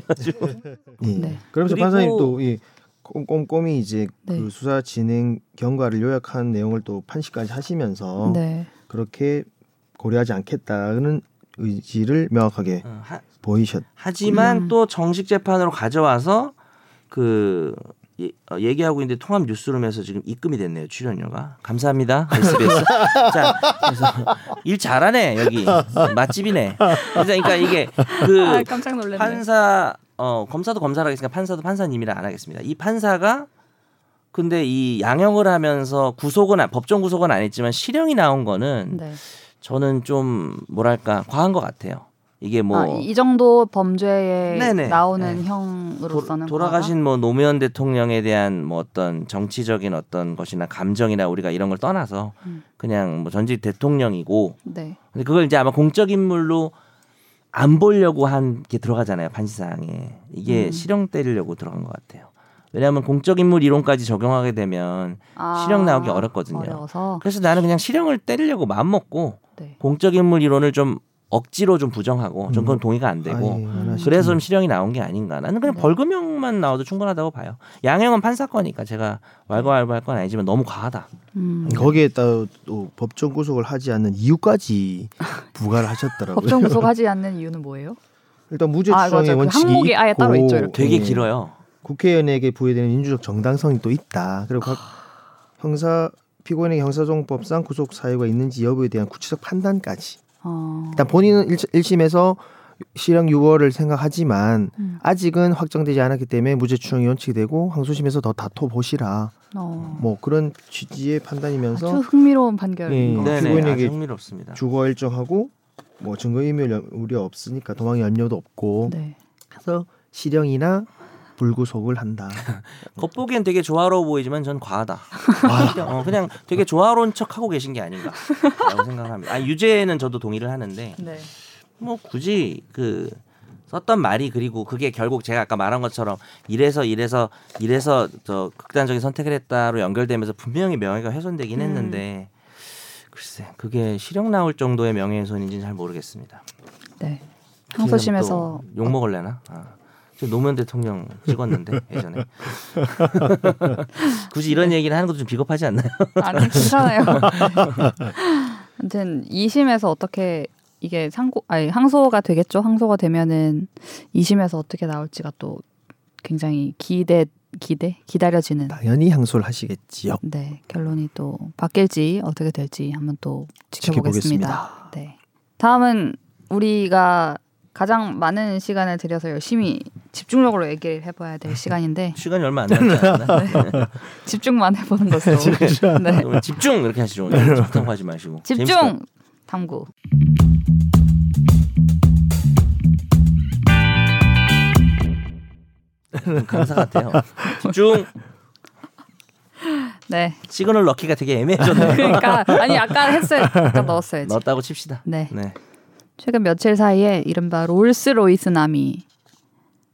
아니에요? 예. 네. 그러면서 그리고- 판사님 또이 꼼꼼히 이제 네. 그 수사 진행 경과를 요약한 내용을 또 판시까지 하시면서 네. 그렇게 고려하지 않겠다는 의지를 명확하게 어, 하, 보이셨. 하지만 음. 또 정식 재판으로 가져와서 그 예- 어, 얘기하고 있는데 통합 뉴스룸에서 지금 입금이 됐네요 출연료가 감사합니다 SBS 자 그래서 일 잘하네 여기 맛집이네 그래서 그러니까 이게 그 아. 판사 어 검사도 검사를 하겠으니까 판사도 판사님이라 안 하겠습니다 이 판사가 근데 이 양형을 하면서 구속은 안- 법정 구속은 안 했지만 실형이 나온 거는 네. 저는 좀 뭐랄까 과한 것 같아요 이게 뭐 아, 이 정도 범죄에 네네. 나오는 네. 형으로서는 도, 라가신 뭐 노무현 대통령에 대한 뭐 어떤 정치적인 어떤 것이나 감정이나 우리가 이런 걸 떠나서 음. 그냥 뭐 전직 대통령이고? 네. 근데 그걸 이제 아마 공적 인물로 안 보려고 한 게 들어가잖아요 판시사항에 이게 음. 실형 때리려고 들어간 것 같아요. 왜냐하면 공적 인물 이론까지 적용하게 되면 아, 실형 나오기 어렵거든요. 어려워서. 그래서 나는 그냥 실형을 때리려고 마음 먹고 네. 공적 인물 이론을 좀 억지로 좀 부정하고 전 그건 음. 동의가 안 되고 아예 그래서 좀 실형이 나온 게 아닌가. 나는 그냥 네. 벌금형만 나와도 충분하다고 봐요. 양형은 판사 거니까 제가 왈가왈부할 건 아니지만 너무 과하다. 음. 거기에다 또 법정 구속을 하지 않는 이유까지 부과를 하셨더라고요. 법정 구속하지 않는 이유는 뭐예요? 일단 아, 무죄 추정의 맞아. 그 원칙이 항목이 아예 따로 있죠, 이렇게. 되게 예, 길어요. 국회의원에게 부여되는 민주적 정당성이 또 있다. 그리고 각 형사 피고인에게 형사정법상 구속 사유가 있는지 여부에 대한 구체적 판단까지. 어. 일단 본인은 1, 심에서 실형 유월을 생각하지만 음. 아직은 확정되지 않았기 때문에 무죄 추정이 원칙이 되고 항소심에서 더 다퉈 보시라. 어. 뭐 그런 취지의 판단이면서 아주 흥미로운 판결인 예, 흥미롭습니다. 주거 일정하고 뭐 증거 인멸 우려 없으니까 도망 연료도 없고 네. 그래서 실형이나 불구속을 한다. 겉보기엔 되게 조화로워 보이지만 전 과하다. 그냥, 어, 그냥 되게 조화로운 척 하고 계신 게 아닌가라고 생각합니다. 아, 유죄는 저도 동의를 하는데 네. 뭐 굳이 그 썼던 말이 그리고 그게 결국 제가 아까 말한 것처럼 이래서 이래서 이래서 저 극단적인 선택을 했다로 연결되면서 분명히 명예가 훼손되긴 음. 했는데 글쎄 그게 실형 나올 정도의 명예훼손인지는 잘 모르겠습니다. 네. 항소심에서 욕 먹을래나? 아, 저 노무현 대통령 찍었는데 예전에 굳이 이런 얘기를 하는 것도 좀 비겁하지 않나요? 아니 괜찮아요. 아무튼 2심에서 어떻게 이게 상고 아니 항소가 되겠죠. 항소가 되면은 2심에서 어떻게 나올지가 또 굉장히 기대 기대 기다려지는 당연히 항소를 하시겠지요. 네 결론이 또 바뀔지 어떻게 될지 한번 또 지켜보겠습니다. 지켜보겠습니다. 네 다음은 우리가 가장 많은 시간을 들여서 열심히 집중적으로 얘기를 해봐야 될 시간인데 시간이 얼마 안 남지 않나? 네. 집중만 해보는 것으로 네. 그러면 집중 이렇게 하시죠. 오늘. 집중 하지 마시고 재밌을 집중 탐구. 같아요. 강사 같아요. 집중 네. 시그널 넣기가 되게 애매해졌네요. 그러니까 아니 아까 했어요. 아까 넣었어야지. 넣었다고 칩시다. 네. 네. 최근 며칠 사이에 이른바 롤스로이스 남이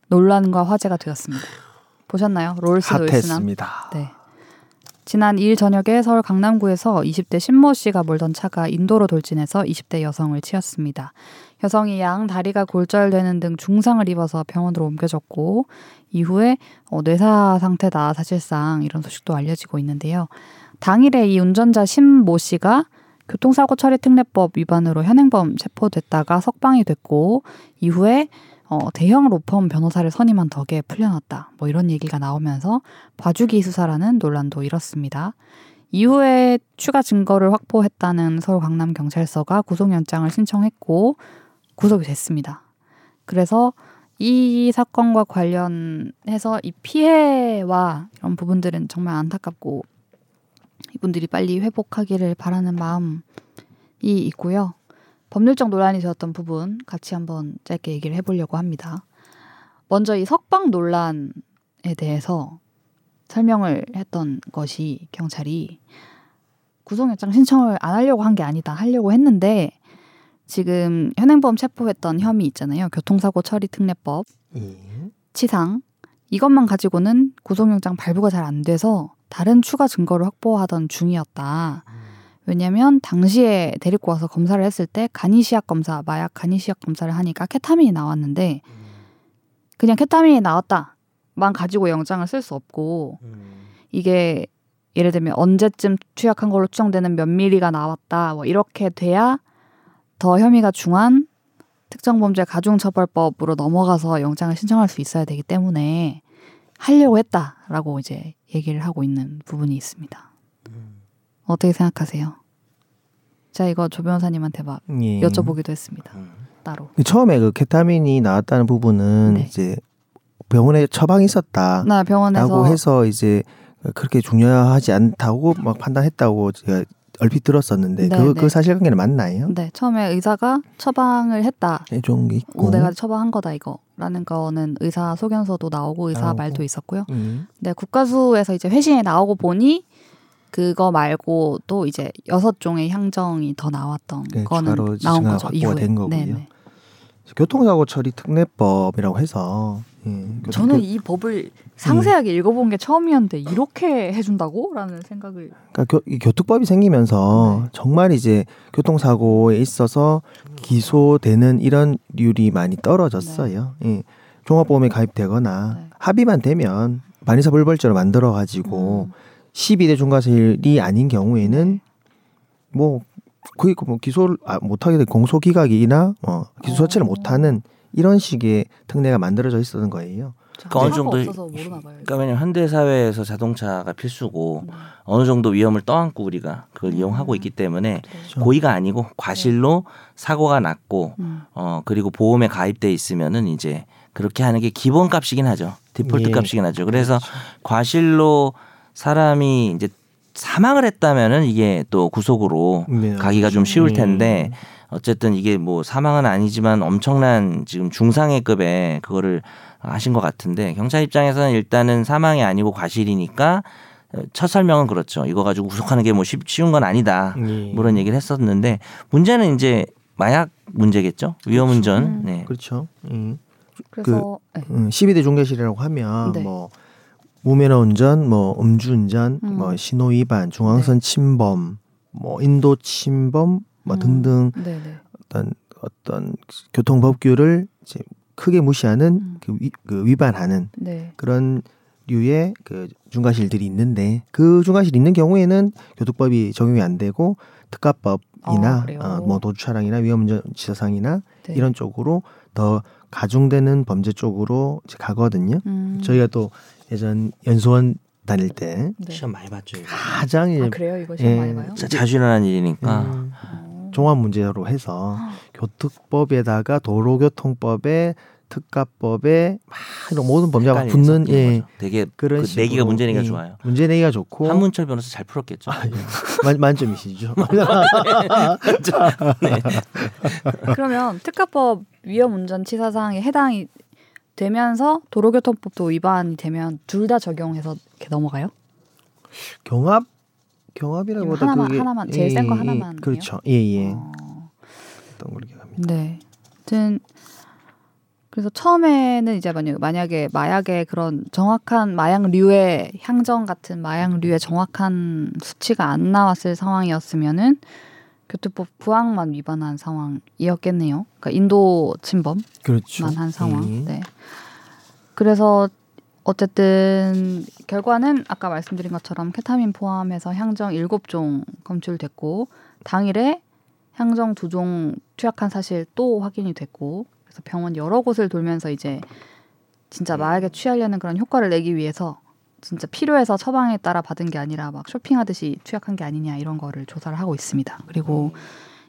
논란과 화제가 되었습니다. 보셨나요? 롤스로이스남. 핫했습니다. 네. 지난 2일 저녁에 서울 강남구에서 20대 신모 씨가 몰던 차가 인도로 돌진해서 20대 여성을 치었습니다. 여성이 양 다리가 골절되는 등 중상을 입어서 병원으로 옮겨졌고 이후에 어, 뇌사 상태다 사실상 이런 소식도 알려지고 있는데요. 당일에 이 운전자 신모 씨가 교통사고 처리 특례법 위반으로 현행범 체포됐다가 석방이 됐고 이후에 어, 대형 로펌 변호사를 선임한 덕에 풀려났다. 뭐 이런 얘기가 나오면서 봐주기 수사라는 논란도 일었습니다. 이후에 추가 증거를 확보했다는 서울 강남 경찰서가 구속영장을 신청했고 구속이 됐습니다. 그래서 이 사건과 관련해서 이 피해와 이런 부분들은 정말 안타깝고 이분들이 빨리 회복하기를 바라는 마음이 있고요. 법률적 논란이 되었던 부분 같이 한번 짧게 얘기를 해보려고 합니다. 먼저 이 석방 논란에 대해서 설명을 했던 것이 경찰이 구속영장 신청을 안 하려고 한 게 아니다 하려고 했는데 지금 현행범 체포했던 혐의 있잖아요. 교통사고 처리 특례법 예. 치상 이것만 가지고는 구속영장 발부가 잘 안 돼서 다른 추가 증거를 확보하던 중이었다. 왜냐면 당시에 데리고 와서 검사를 했을 때 간이시약 검사, 마약 간이시약 검사를 하니까 케타민이 나왔는데 그냥 케타민이 나왔다만 가지고 영장을 쓸 수 없고 이게 예를 들면 언제쯤 투약한 걸로 추정되는 몇 미리가 나왔다 뭐 이렇게 돼야 더 혐의가 중한 특정범죄 가중처벌법으로 넘어가서 영장을 신청할 수 있어야 되기 때문에 하려고 했다라고 이제 얘기를 하고 있는 부분이 있습니다. 어떻게 생각하세요? 자 이거 조 변호사님한테 막 예. 여쭤보기도 했습니다. 음. 따로. 처음에 그 케타민이 나왔다는 부분은 네. 이제 병원에 처방이 있었다. 나 병원에서 라고 해서 이제 그렇게 중요하지 않다고 막 판단했다고 제가 얼핏 들었었는데 네, 그, 네. 그 사실관계는 맞나요? 네 처음에 의사가 처방을 했다. 해준 게 있고. 오, 내가 처방한 거다 이거라는 거는 의사 소견서도 나오고 의사 나오고. 말도 있었고요. 음. 네 국가수에서 이제 회신에 나오고 보니 그거 말고 또 이제 여섯 종의 향정이 더 나왔던 네, 거는 나온 거죠 이후에. 된 거고요. 네네. 교통사고 처리 특례법이라고 해서 예, 교통- 저는 이 법을 상세하게 읽어본 게 처음이었는데 이렇게 해준다고라는 생각을 그러니까 교, 이 교특법이 생기면서 네. 정말 이제 교통사고에 있어서 기소되는 이런 률이 많이 떨어졌어요. 예. 종합보험에 가입되거나 네. 합의만 되면 반의사 불벌죄로 만들어 가지고 음, 12대 중과실이 아닌 경우에는 네. 뭐 거의 뭐 기소를 아, 못하게 된 공소기각이나 어, 기소 어. 못하는 이런 식의 특례가 만들어져 있었던 거예요. 그러니까 어느 정도. 그러니까 왜냐면 현대 사회에서 자동차가 필수고 음, 어느 정도 위험을 떠안고 우리가 그걸 이용하고 있기 때문에 그래요. 고의가 아니고 과실로 사고가 났고 음, 어 그리고 보험에 가입돼 있으면은 이제 그렇게 하는 게 기본 값이긴 하죠. 디폴트 예. 값이긴 하죠. 그래서 과실로 사람이 이제 사망을 했다면은 이게 또 구속으로 네. 가기가 좀 쉬울 음. 텐데 어쨌든 이게 뭐 사망은 아니지만 엄청난 지금 중상해급의 그거를 하신 것 같은데 경찰 입장에서는 일단은 사망이 아니고 과실이니까 어, 첫 설명은 그렇죠. 이거 가지고 구속하는 게 뭐 쉬운 건 아니다. 예. 뭐 그런 얘기를 했었는데 문제는 이제 마약 문제겠죠. 위험운전. 음. 네. 그렇죠. 음. 그래서 네. 음, 12대 중과실이라고 하면 네. 뭐 무면허 운전, 뭐 음주운전, 음. 뭐 신호 위반, 중앙선 침범, 뭐 인도 침범, 뭐 음. 등등 네네. 어떤 어떤 교통 법규를 이제 크게 무시하는 음. 그, 위, 그 위반하는 네. 그런 류의 그 중과실들이 있는데 그 중과실 있는 경우에는 교통법이 적용이 안 되고 특가법이나 아? 어, 뭐 도주 차량이나 위험운전 지사상이나 네. 이런 쪽으로 더 가중되는 범죄 쪽으로 이제 가거든요. 음. 저희가 또 예전 연수원 다닐 때 네. 시험 많이 봤죠. 이거. 가장 이제 아 그래요? 이거 시험 예. 많이 봐요? 자, 자주 일어나는 일이니까. 음, 어. 종합 문제로 해서 교특법에다가 도로교통법에 특가법에 막 이런 모든 범죄가 붙는 예. 되게 그런 그 내기가 문제 내기가 예, 좋아요. 문제 내기가 좋고 한문철 변호사 잘 풀었겠죠. 아, 예. 만, 만점이시죠. 네. 그러면 특가법 위험 운전 치사상에 해당이 되면서 도로교통법도 위반이 되면 둘 다 적용해서 이렇게 넘어가요? 경합 경합이라고보다 하나만- 그게 하나만, 제일 센거 예, 예, 하나만이요? 그렇죠. 예예. 어. 어떤 걸 기억합니다. 네. 하여튼 그래서 처음에는 이제 만약 만약에 마약의 그런 정확한 마약류의 향정 같은 마약류의 정확한 수치가 안 나왔을 상황이었으면은 교통법 부항만 위반한 상황이었겠네요. 그러니까 인도 침범만 그렇죠. 한 상황. 예. 네. 그래서 어쨌든 결과는 아까 말씀드린 것처럼 케타민 포함해서 향정 7종 검출됐고 당일에 향정 두종 투약한 사실 또 확인이 됐고 그래서 병원 여러 곳을 돌면서 이제 진짜 마약에 취하려는 그런 효과를 내기 위해서 진짜 필요해서 처방에 따라 받은 게 아니라 막 쇼핑하듯이 투약한 게 아니냐 이런 거를 조사를 하고 있습니다. 그리고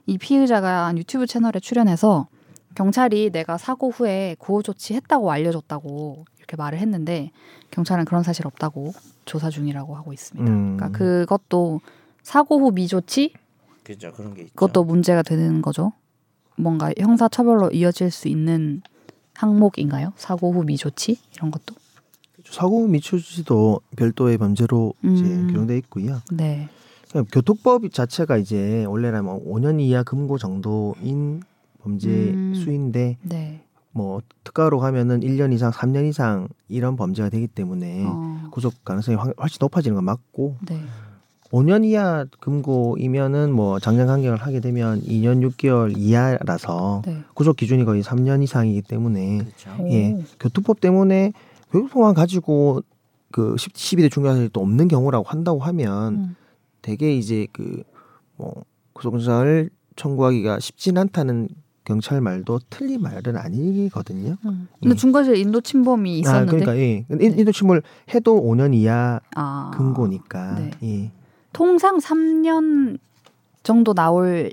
이 피의자가 한 유튜브 채널에 출연해서 경찰이 내가 사고 후에 구호 조치했다고 알려줬다고 이렇게 말을 했는데 경찰은 그런 사실 없다고 조사 중이라고 하고 있습니다. 음. 그러니까 그것도 사고 후 미조치 그죠 그런 게 있죠. 그것도 문제가 되는 거죠. 뭔가 형사 처벌로 이어질 수 있는 항목인가요? 사고 후 미조치 이런 것도. 사고 미추지도 별도의 범죄로 이제 음. 규정돼 있고요. 네. 그냥 교통법 자체가 이제 원래라면 5년 이하 금고 정도인 범죄 음. 수인데 네. 뭐 특가로 가면은 1년 이상, 3년 이상 이런 범죄가 되기 때문에 어, 구속 가능성이 확- 훨씬 높아지는 건 맞고 네. 5년 이하 금고이면은 뭐 장량 강경을 하게 되면 2년 6개월 이하라서 네. 구속 기준이 거의 3년 이상이기 때문에 그렇죠. 예. 오. 교통법 때문에 교통만 가지고 그 10, 12대 중과실이 또 없는 경우라고 한다고 하면 음. 되게 이제 그 뭐 구속영장을 청구하기가 쉽진 않다는 경찰 말도 틀린 말은 아니거든요. 음. 근데 중과실 인도 침범이 아, 있었는데 그러니까 예. 인- 인도 침몰 해도 5년 이하 아, 금고니까. 네. 예. 통상 3년 정도 나올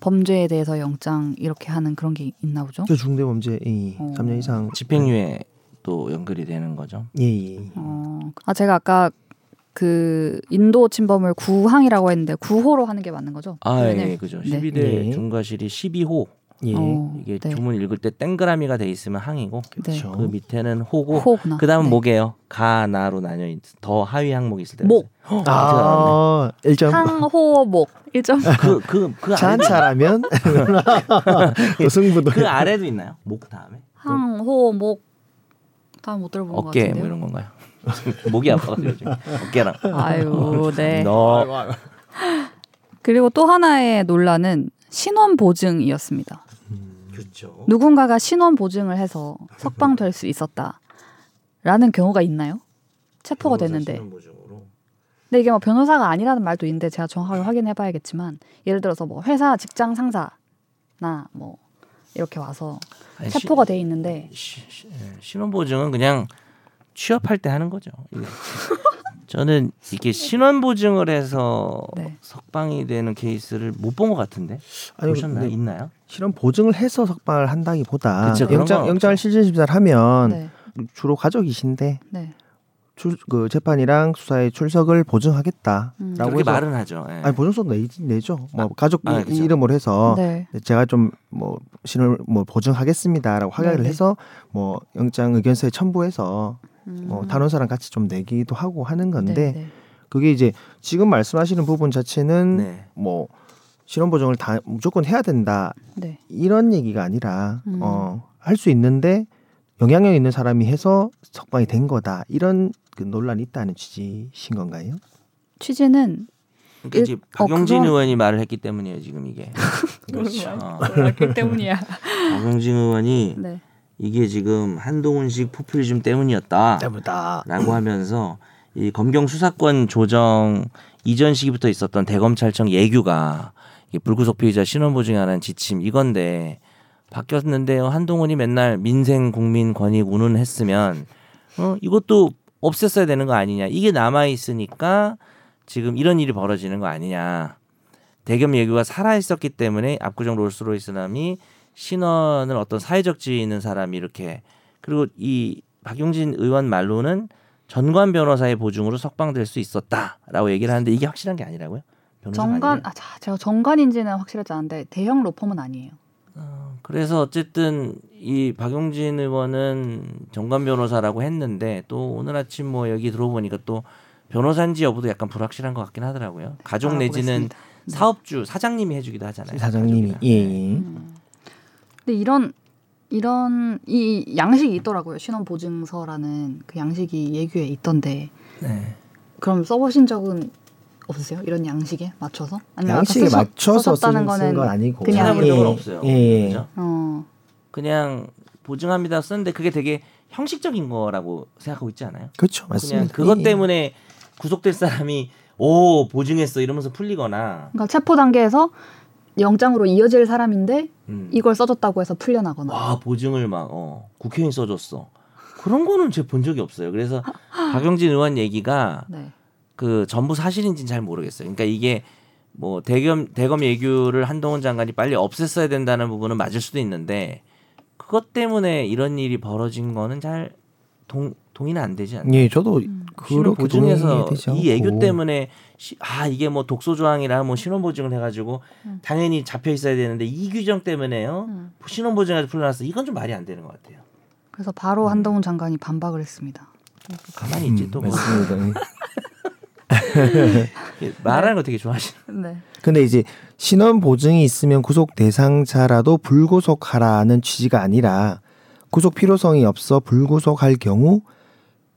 범죄에 대해서 영장 이렇게 하는 그런 게 있나 보죠? 저 중대 범죄 예. 어. 3년 이상 집행유예 또 연결이 되는 거죠. 예, 예. 어, 아 제가 아까 그 인도 침범을 구항이라고 했는데 구호로 하는 게 맞는 거죠? 아, 왜냐면- 예, 그죠. 네. 12대 예. 중과실이 12호. 예. 어, 이게 네. 주문 읽을 때 땡그라미가 돼 있으면 항이고 그렇죠. 그 밑에는 호고 호구나. 그다음은 네. 뭐게요? 가나로 나뉘어 있. 더 하위 항목이 있을 때. 목. 아, 1점. 항호목 1점. 그그그 그, 아래 잔차라면 또 승부도 그 아래도 있나요? 목 다음에 항호목 다음 못 들어본 것 어깨 같은데요. 뭐 이런 건가요? 목이 아파가지고 요즘 어깨랑. 아유, 네. 너 그리고 또 하나의 논란은 신원 보증이었습니다. 그렇죠. 누군가가 신원 보증을 해서 석방될 수 있었다라는 경우가 있나요? 체포가 됐는데. 근데 이게 뭐 변호사가 아니라는 말도 있는데 제가 정확하게 확인해 봐야겠지만 예를 들어서 뭐 회사 직장 상사나 뭐 이렇게 와서 아니, 체포가 돼 있는데 시- 시- 예, 신원 보증은 그냥 취업할 때 하는 거죠. 저는 이게 신원 보증을 해서 네. 석방이 되는 케이스를 못 본 것 같은데 아니, 보셨나요? 근데 있나요? 실험 보증을 해서 석방을 한다기보다 그쵸, 영장 건 영장을 실질 심사를 하면 네, 주로 가족이신데 네. 출, 그 재판이랑 수사에 출석을 보증하겠다라고 음. 그렇게 해서 말은 하죠. 예. 아니 보증서 내, 내죠. 뭐 가족 아, 이- 그쵸. 이름으로 해서 네. 제가 좀 뭐 신을 뭐 보증하겠습니다라고 확약을 네네. 해서 뭐 영장 의견서에 첨부해서 음. 뭐 단원사랑 같이 좀 내기도 하고 하는 건데 네, 네. 그게 이제 지금 말씀하시는 부분 자체는 네. 뭐 신원 보증을 다 무조건 해야 된다 네. 이런 얘기가 아니라 음. 어, 할 수 있는데 영향력 있는 사람이 해서 석방이 된 거다 이런 그 논란이 있다는 취지신 건가요? 취지는 그러니까 이제 일- 박용진 어, 그건- 의원이 말을 했기 때문이에요. 지금 이게. 어, 그렇기 때문이야. 박용진 의원이 네. 이게 지금 한동훈식 포퓰리즘 때문이었다. 때문이다. 라고 하면서 이 검경 수사권 조정 이전 시기부터 있었던 대검찰청 예규가 이 불구속 피의자 신원 보증하는 지침 이건데 바뀌었는데요. 한동훈이 맨날 민생 국민 권익 운운했으면 어 이것도 없앴어야 되는 거 아니냐. 이게 남아 있으니까 지금 이런 일이 벌어지는 거 아니냐. 대검 예규가 살아 있었기 때문에 압구정 롤스로이스남이 신원을 어떤 사회적 지위 있는 사람이 이렇게 그리고 이 박용진 의원 말로는 전관 변호사의 보증으로 석방될 수 있었다라고 얘기를 하는데 이게 확실한 게 아니라고요? 정관? 아 자, 제가 정관인지는 확실하지 않은데 대형 로펌은 아니에요. 그래서 어쨌든 이 박용진 의원은 정관 변호사라고 했는데 또 오늘 아침 뭐 여기 들어보니까 또 변호사인지 여부도 약간 불확실한 것 같긴 하더라고요. 가족 내지는. 네. 사업주 사장님이 해주기도 하잖아요. 사장님이 가족이랑. 예. 네. 예. 근데 이런 이런 이 양식이 있더라고요. 신원 보증서라는 그 양식이 예규에 있던데 네. 그럼 써보신 적은 없으세요? 이런 양식에 맞춰서? 아니면 양식에 쓰셨- 맞춰서 쓴, 거는 쓴건 아니고 그냥- 적은 없어요. 예, 예. 그죠? 어, 그냥 보증합니다 썼는데 그게 되게 형식적인 거라고 생각하고 있지 않아요? 그렇죠 맞습니다. 그것 예. 때문에 구속될 사람이 오 보증했어 이러면서 풀리거나 그러니까 체포 단계에서 영장으로 이어질 사람인데 음. 이걸 써줬다고 해서 풀려나거나. 와 보증을 막 어, 국회의원 써줬어 그런 거는 제가 본 적이 없어요. 그래서 박용진 의원 얘기가 네. 그 전부 사실인지는 잘 모르겠어요. 그러니까 이게 뭐 대검 대검 예규를 한동훈 장관이 빨리 없앴어야 된다는 부분은 맞을 수도 있는데 그것 때문에 이런 일이 벌어진 거는 잘 동, 동의는 안 되지 않나요? 예, 저도 신원 그렇게 보증해서 이 애교. 때문에 시, 아 이게 뭐 독소 조항이라 뭐 신원 보증을 해가지고 음. 당연히 잡혀 있어야 되는데 이 규정 때문에요 음. 신원 보증해서 풀려났어 이건 좀 말이 안 되는 것 같아요. 그래서 바로 한동훈 장관이 반박을 했습니다. 가만히 있지 음, 또 뭐. 맞습니다. 말하는 거 되게 좋아하시는. 네. 근데 이제 신원 보증이 있으면 구속 대상자라도 불구속하라는 취지가 아니라 구속 필요성이 없어 불구속할 경우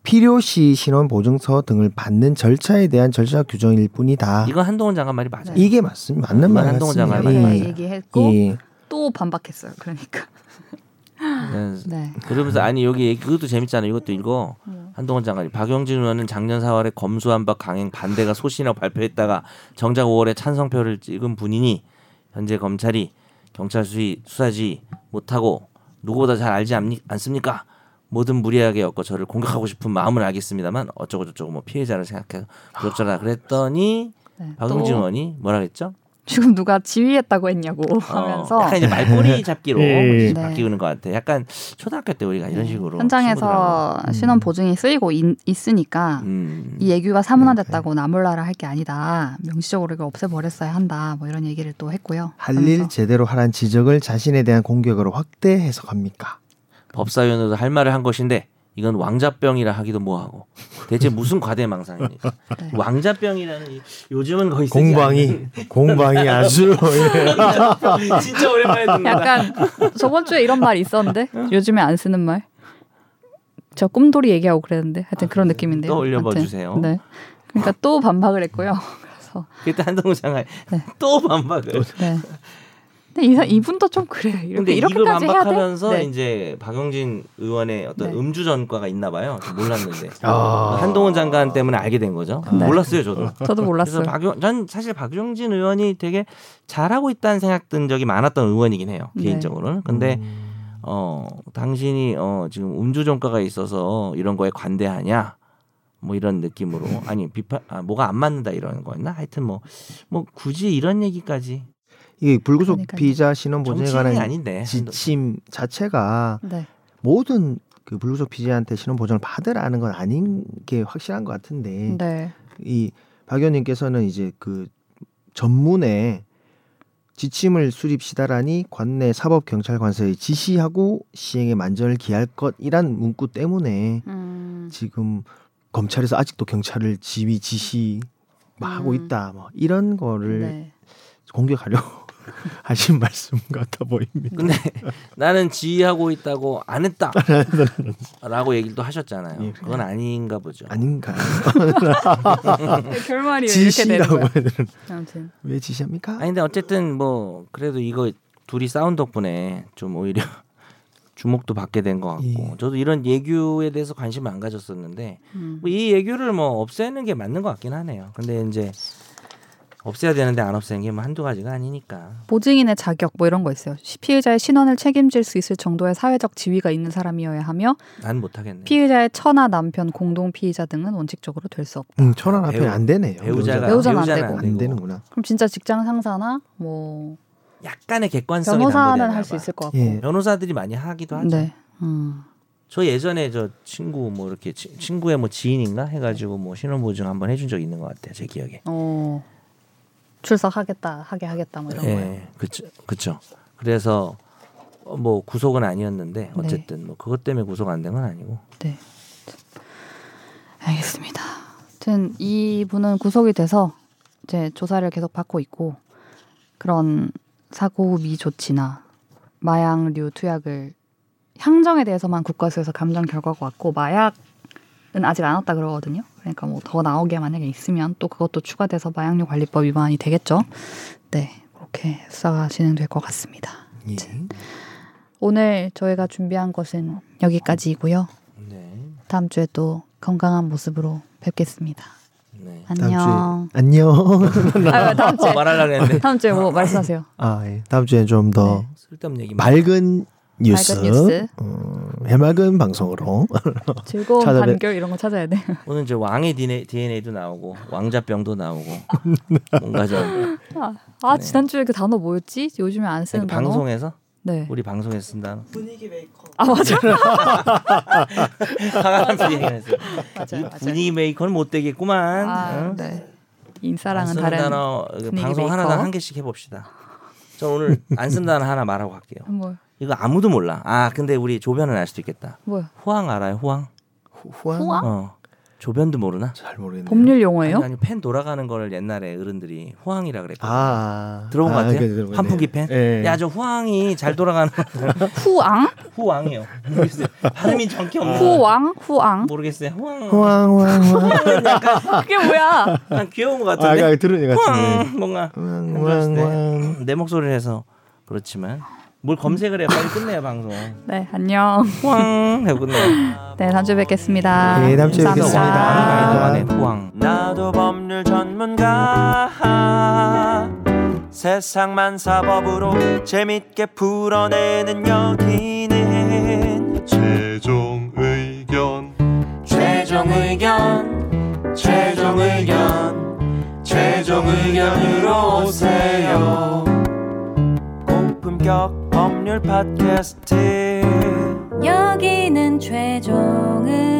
필요시 신원 보증서 등을 받는 절차에 대한 절차 규정일 뿐이다. 이거 한동훈 장관 말이 맞아요. 이게 맞습니다. 맞는 이건 말 한동훈. 장관 말이 맞아요. 얘기했고 예. 또 반박했어요. 그러니까. 네. 네. 그러면서 아니 여기 그것도 재밌잖아요. 이것도 읽어. 음. 한동훈 장관이 박영진 의원은 작년 4월에 검수한박 강행 반대가 소신이라고 발표했다가 정작 5월에 찬성표를 찍은 분이니 현재 검찰이 경찰 수위 수사지 못하고 누구보다 잘 알지 않니, 않습니까? 모든 무리하게 엮어 저를 공격하고 싶은 마음을 알겠습니다만 어쩌고 저쩌고 뭐 피해자를 생각해서 부적절하다 그랬더니 네, 박용진 또 의원이 뭐라 그랬죠? 지금 누가 지휘했다고 했냐고 하면서 어, 약간 이제 말꼬리 잡기로 예. 바뀌는 것 같아. 약간 초등학교 때 우리가 이런 식으로 네. 현장에서 음. 신원 보증이 쓰이고 있, 있으니까 음. 이 예규가 사문화됐다고 나몰라라 할 게 아니다. 명시적으로 이걸 없애버렸어야 한다. 뭐 이런 얘기를 또 했고요. 할 일 제대로 하란 지적을 자신에 대한 공격으로 확대 해석합니까? 법사위원회도 할 말을 한 것인데 이건 왕자병이라 하기도 뭐하고 대체 무슨 과대망상입니까? 네. 왕자병이라는 이- 요즘은 거의 공방이 공방이 아주 않는- 진짜 오랜만에 듣는다. 약간 저번 주에 이런 말이 있었는데 요즘에 안 쓰는 말. 저 꿈돌이 얘기하고 그랬는데 하여튼 그런 느낌인데요. 또 올려봐 하여튼, 주세요. 네. 그러니까 또 반박을 했고요. 그래서 그때 한동훈 장관 네. 또 반박을. 네. 근데 이, 이분도 좀 그래요. 이렇게 돼? 반박하면서 네. 이제 박용진 의원의 어떤 네. 음주 전과가 있나 봐요. 저 몰랐는데 아. 한동훈 장관 때문에 알게 된 거죠. 네. 몰랐어요 저도. 저도 몰랐어요. 그래서 박용, 전 사실 박용진 의원이 되게 잘하고 있다는 생각 든 적이 많았던 의원이긴 해요 네. 개인적으로는. 근데 음. 어 당신이 어 지금 음주 전과가 있어서 이런 거에 관대하냐? 뭐 이런 느낌으로 아니 비판 아 뭐가 안 맞는다 이런 거였나? 하여튼 뭐뭐 굳이 이런 얘기까지 이게 불구속 그러니까요. 피의자 신원 보증에 관한 아닌데 지침 자체가 네. 모든 그 불구속 피의자한테 신원 보증을 받으라는 건 아닌 게 확실한 것 같은데 네. 이박 의원님께서는 이제 그 전문에 지침을 수립시다라니 관내 사법 경찰관서에 지시하고 시행에 만전을 기할 것이란 문구 때문에 음. 지금 검찰에서 아직도 경찰을 지휘 지시 막 하고 음. 있다 뭐 이런 거를 네. 공격하려고 하신 말씀 같아 보입니다. 근데 나는 지휘하고 있다고 안 했다라고 얘기를 또 하셨잖아요. 예. 그건 아닌가 보죠. 아닌가요? 네, 결말이 왜 이렇게 되는 지시라고 거야? 해야 되는 아무튼 왜 지시합니까? 아니 근데 어쨌든 뭐 그래도 이거 둘이 싸운 덕분에 좀 오히려 주목도 받게 된 것 같고 예. 저도 이런 예규에 대해서 관심을 안 가졌었는데 음. 뭐 이 예규를 뭐 없애는 게 맞는 것 같긴 하네요. 근데 이제 없애야 되는데 안 없애는 게 뭐 한두 가지가 아니니까. 보증인의 자격 뭐 이런 거 있어요. 시- 피의자의 신원을 책임질 수 있을 정도의 사회적 지위가 있는 사람이어야 하며 난 못하겠네. 피의자의 처나 남편, 공동 피의자 등은 원칙적으로 될 수 없다. 응, 천안 앞에 배우- 안 되네요. 배우자가 배우자는 안 배우자는 되고. 안 되는구나. 그럼 진짜 직장 상사나 뭐 약간의 객관성이 변호사는 할수 봐. 있을 것 같고. 예. 변호사들이 많이 하기도 하죠. 네. 음. 저 예전에 저 친구 뭐 이렇게 치- 친구의 뭐 지인인가 해가지고 뭐 신원 보증 한번 해준 적 있는 것 같아요. 제 기억에. 어. 출석하겠다, 하게 하겠다 뭐 이런 거예요. 예, 그쵸, 그쵸. 그래서 어, 뭐 구속은 아니었는데 네. 어쨌든 뭐 그것 때문에 구속 안 된 건 아니고. 네. 알겠습니다. 아무튼 이 분은 구속이 돼서 이제 조사를 계속 받고 있고 그런 사고 미 조치나 마약류 투약을 향정에 대해서만 국과수에서 감정 결과가 왔고 마약은 아직 안 왔다 그러거든요. 그러니까 뭐 더 나오게 만약에 있으면 또 그것도 추가돼서 마약류 관리법 위반이 되겠죠. 네, 그렇게 수사가 진행될 것 같습니다. 예. 오늘 저희가 준비한 것은 여기까지이고요. 네, 다음 주에 또 건강한 모습으로 뵙겠습니다. 네. 안녕. 안녕. 아, 다음 주에 말하려고 했는데 다음 주에 뭐 말씀하세요. 아, 예. 다음 주에 좀더 네. 쓸데없는 얘기. 맑은 뉴스, 뉴스. 어, 해맑은 방송으로 즐거운 찾아뵙- 단결 이런 거 찾아야 돼. 오늘 이제 왕의 DNA, DNA도 나오고 왕자병도 나오고 뭔가 좀아 네. 지난주에 그 단어 뭐였지? 요즘에 안 쓰는 단어. 방송에서 네. 우리 방송에서 쓴 단어. 아 맞아. 맞아요. 맞아요. 분위기 메이커는 못 되겠구만. 아, 응? 네. 쓰는 다른 단어 분위기 방송 메이커. 하나당 한 개씩 해봅시다. 저 오늘 안 쓴 단어 하나 말하고 갈게요. 뭐 이거 아무도 몰라. 아 근데 우리 조변은 알 수도 있겠다. 뭐야? 후황 알아요? 후황? 후- 후한 후한? 어. 조변도 모르나? 잘 모르겠네요. 법률 용어예요? 아니, 아니 팬 돌아가는 거를 옛날에 어른들이 후황이라 그랬거든. 아, 들어본 것 아, 같아요? 그래. 환풍기 팬? 예. 야 저 후황이 잘 돌아가는 후앙? 후왕이요. 모르겠어요. 발음이 정확히 없는 후왕? 후앙? 모르겠어요. 후황. 후황 후황 후황. 그게 뭐야? 난 귀여운 것 아, 같은데. 아까 들은 것 같은데. 뭔가 때 후황. 내 목소리를 해서 그렇지만 뭘 검색을 해 빨리 끝내요 방송. 네 안녕. 후황 하고 끝내. 네 다음 주에 뵙겠습니다. 네, 다음 주에 감사합니다. 뵙겠습니다. 나도 법률 전문가 세상만 사법으로 재밌게 풀어내는 여기는 최종 의견 최종 의견 최종 의견 최종 의견으로 오세요 고품격 법률 팟캐스트. 여기는 최종 의견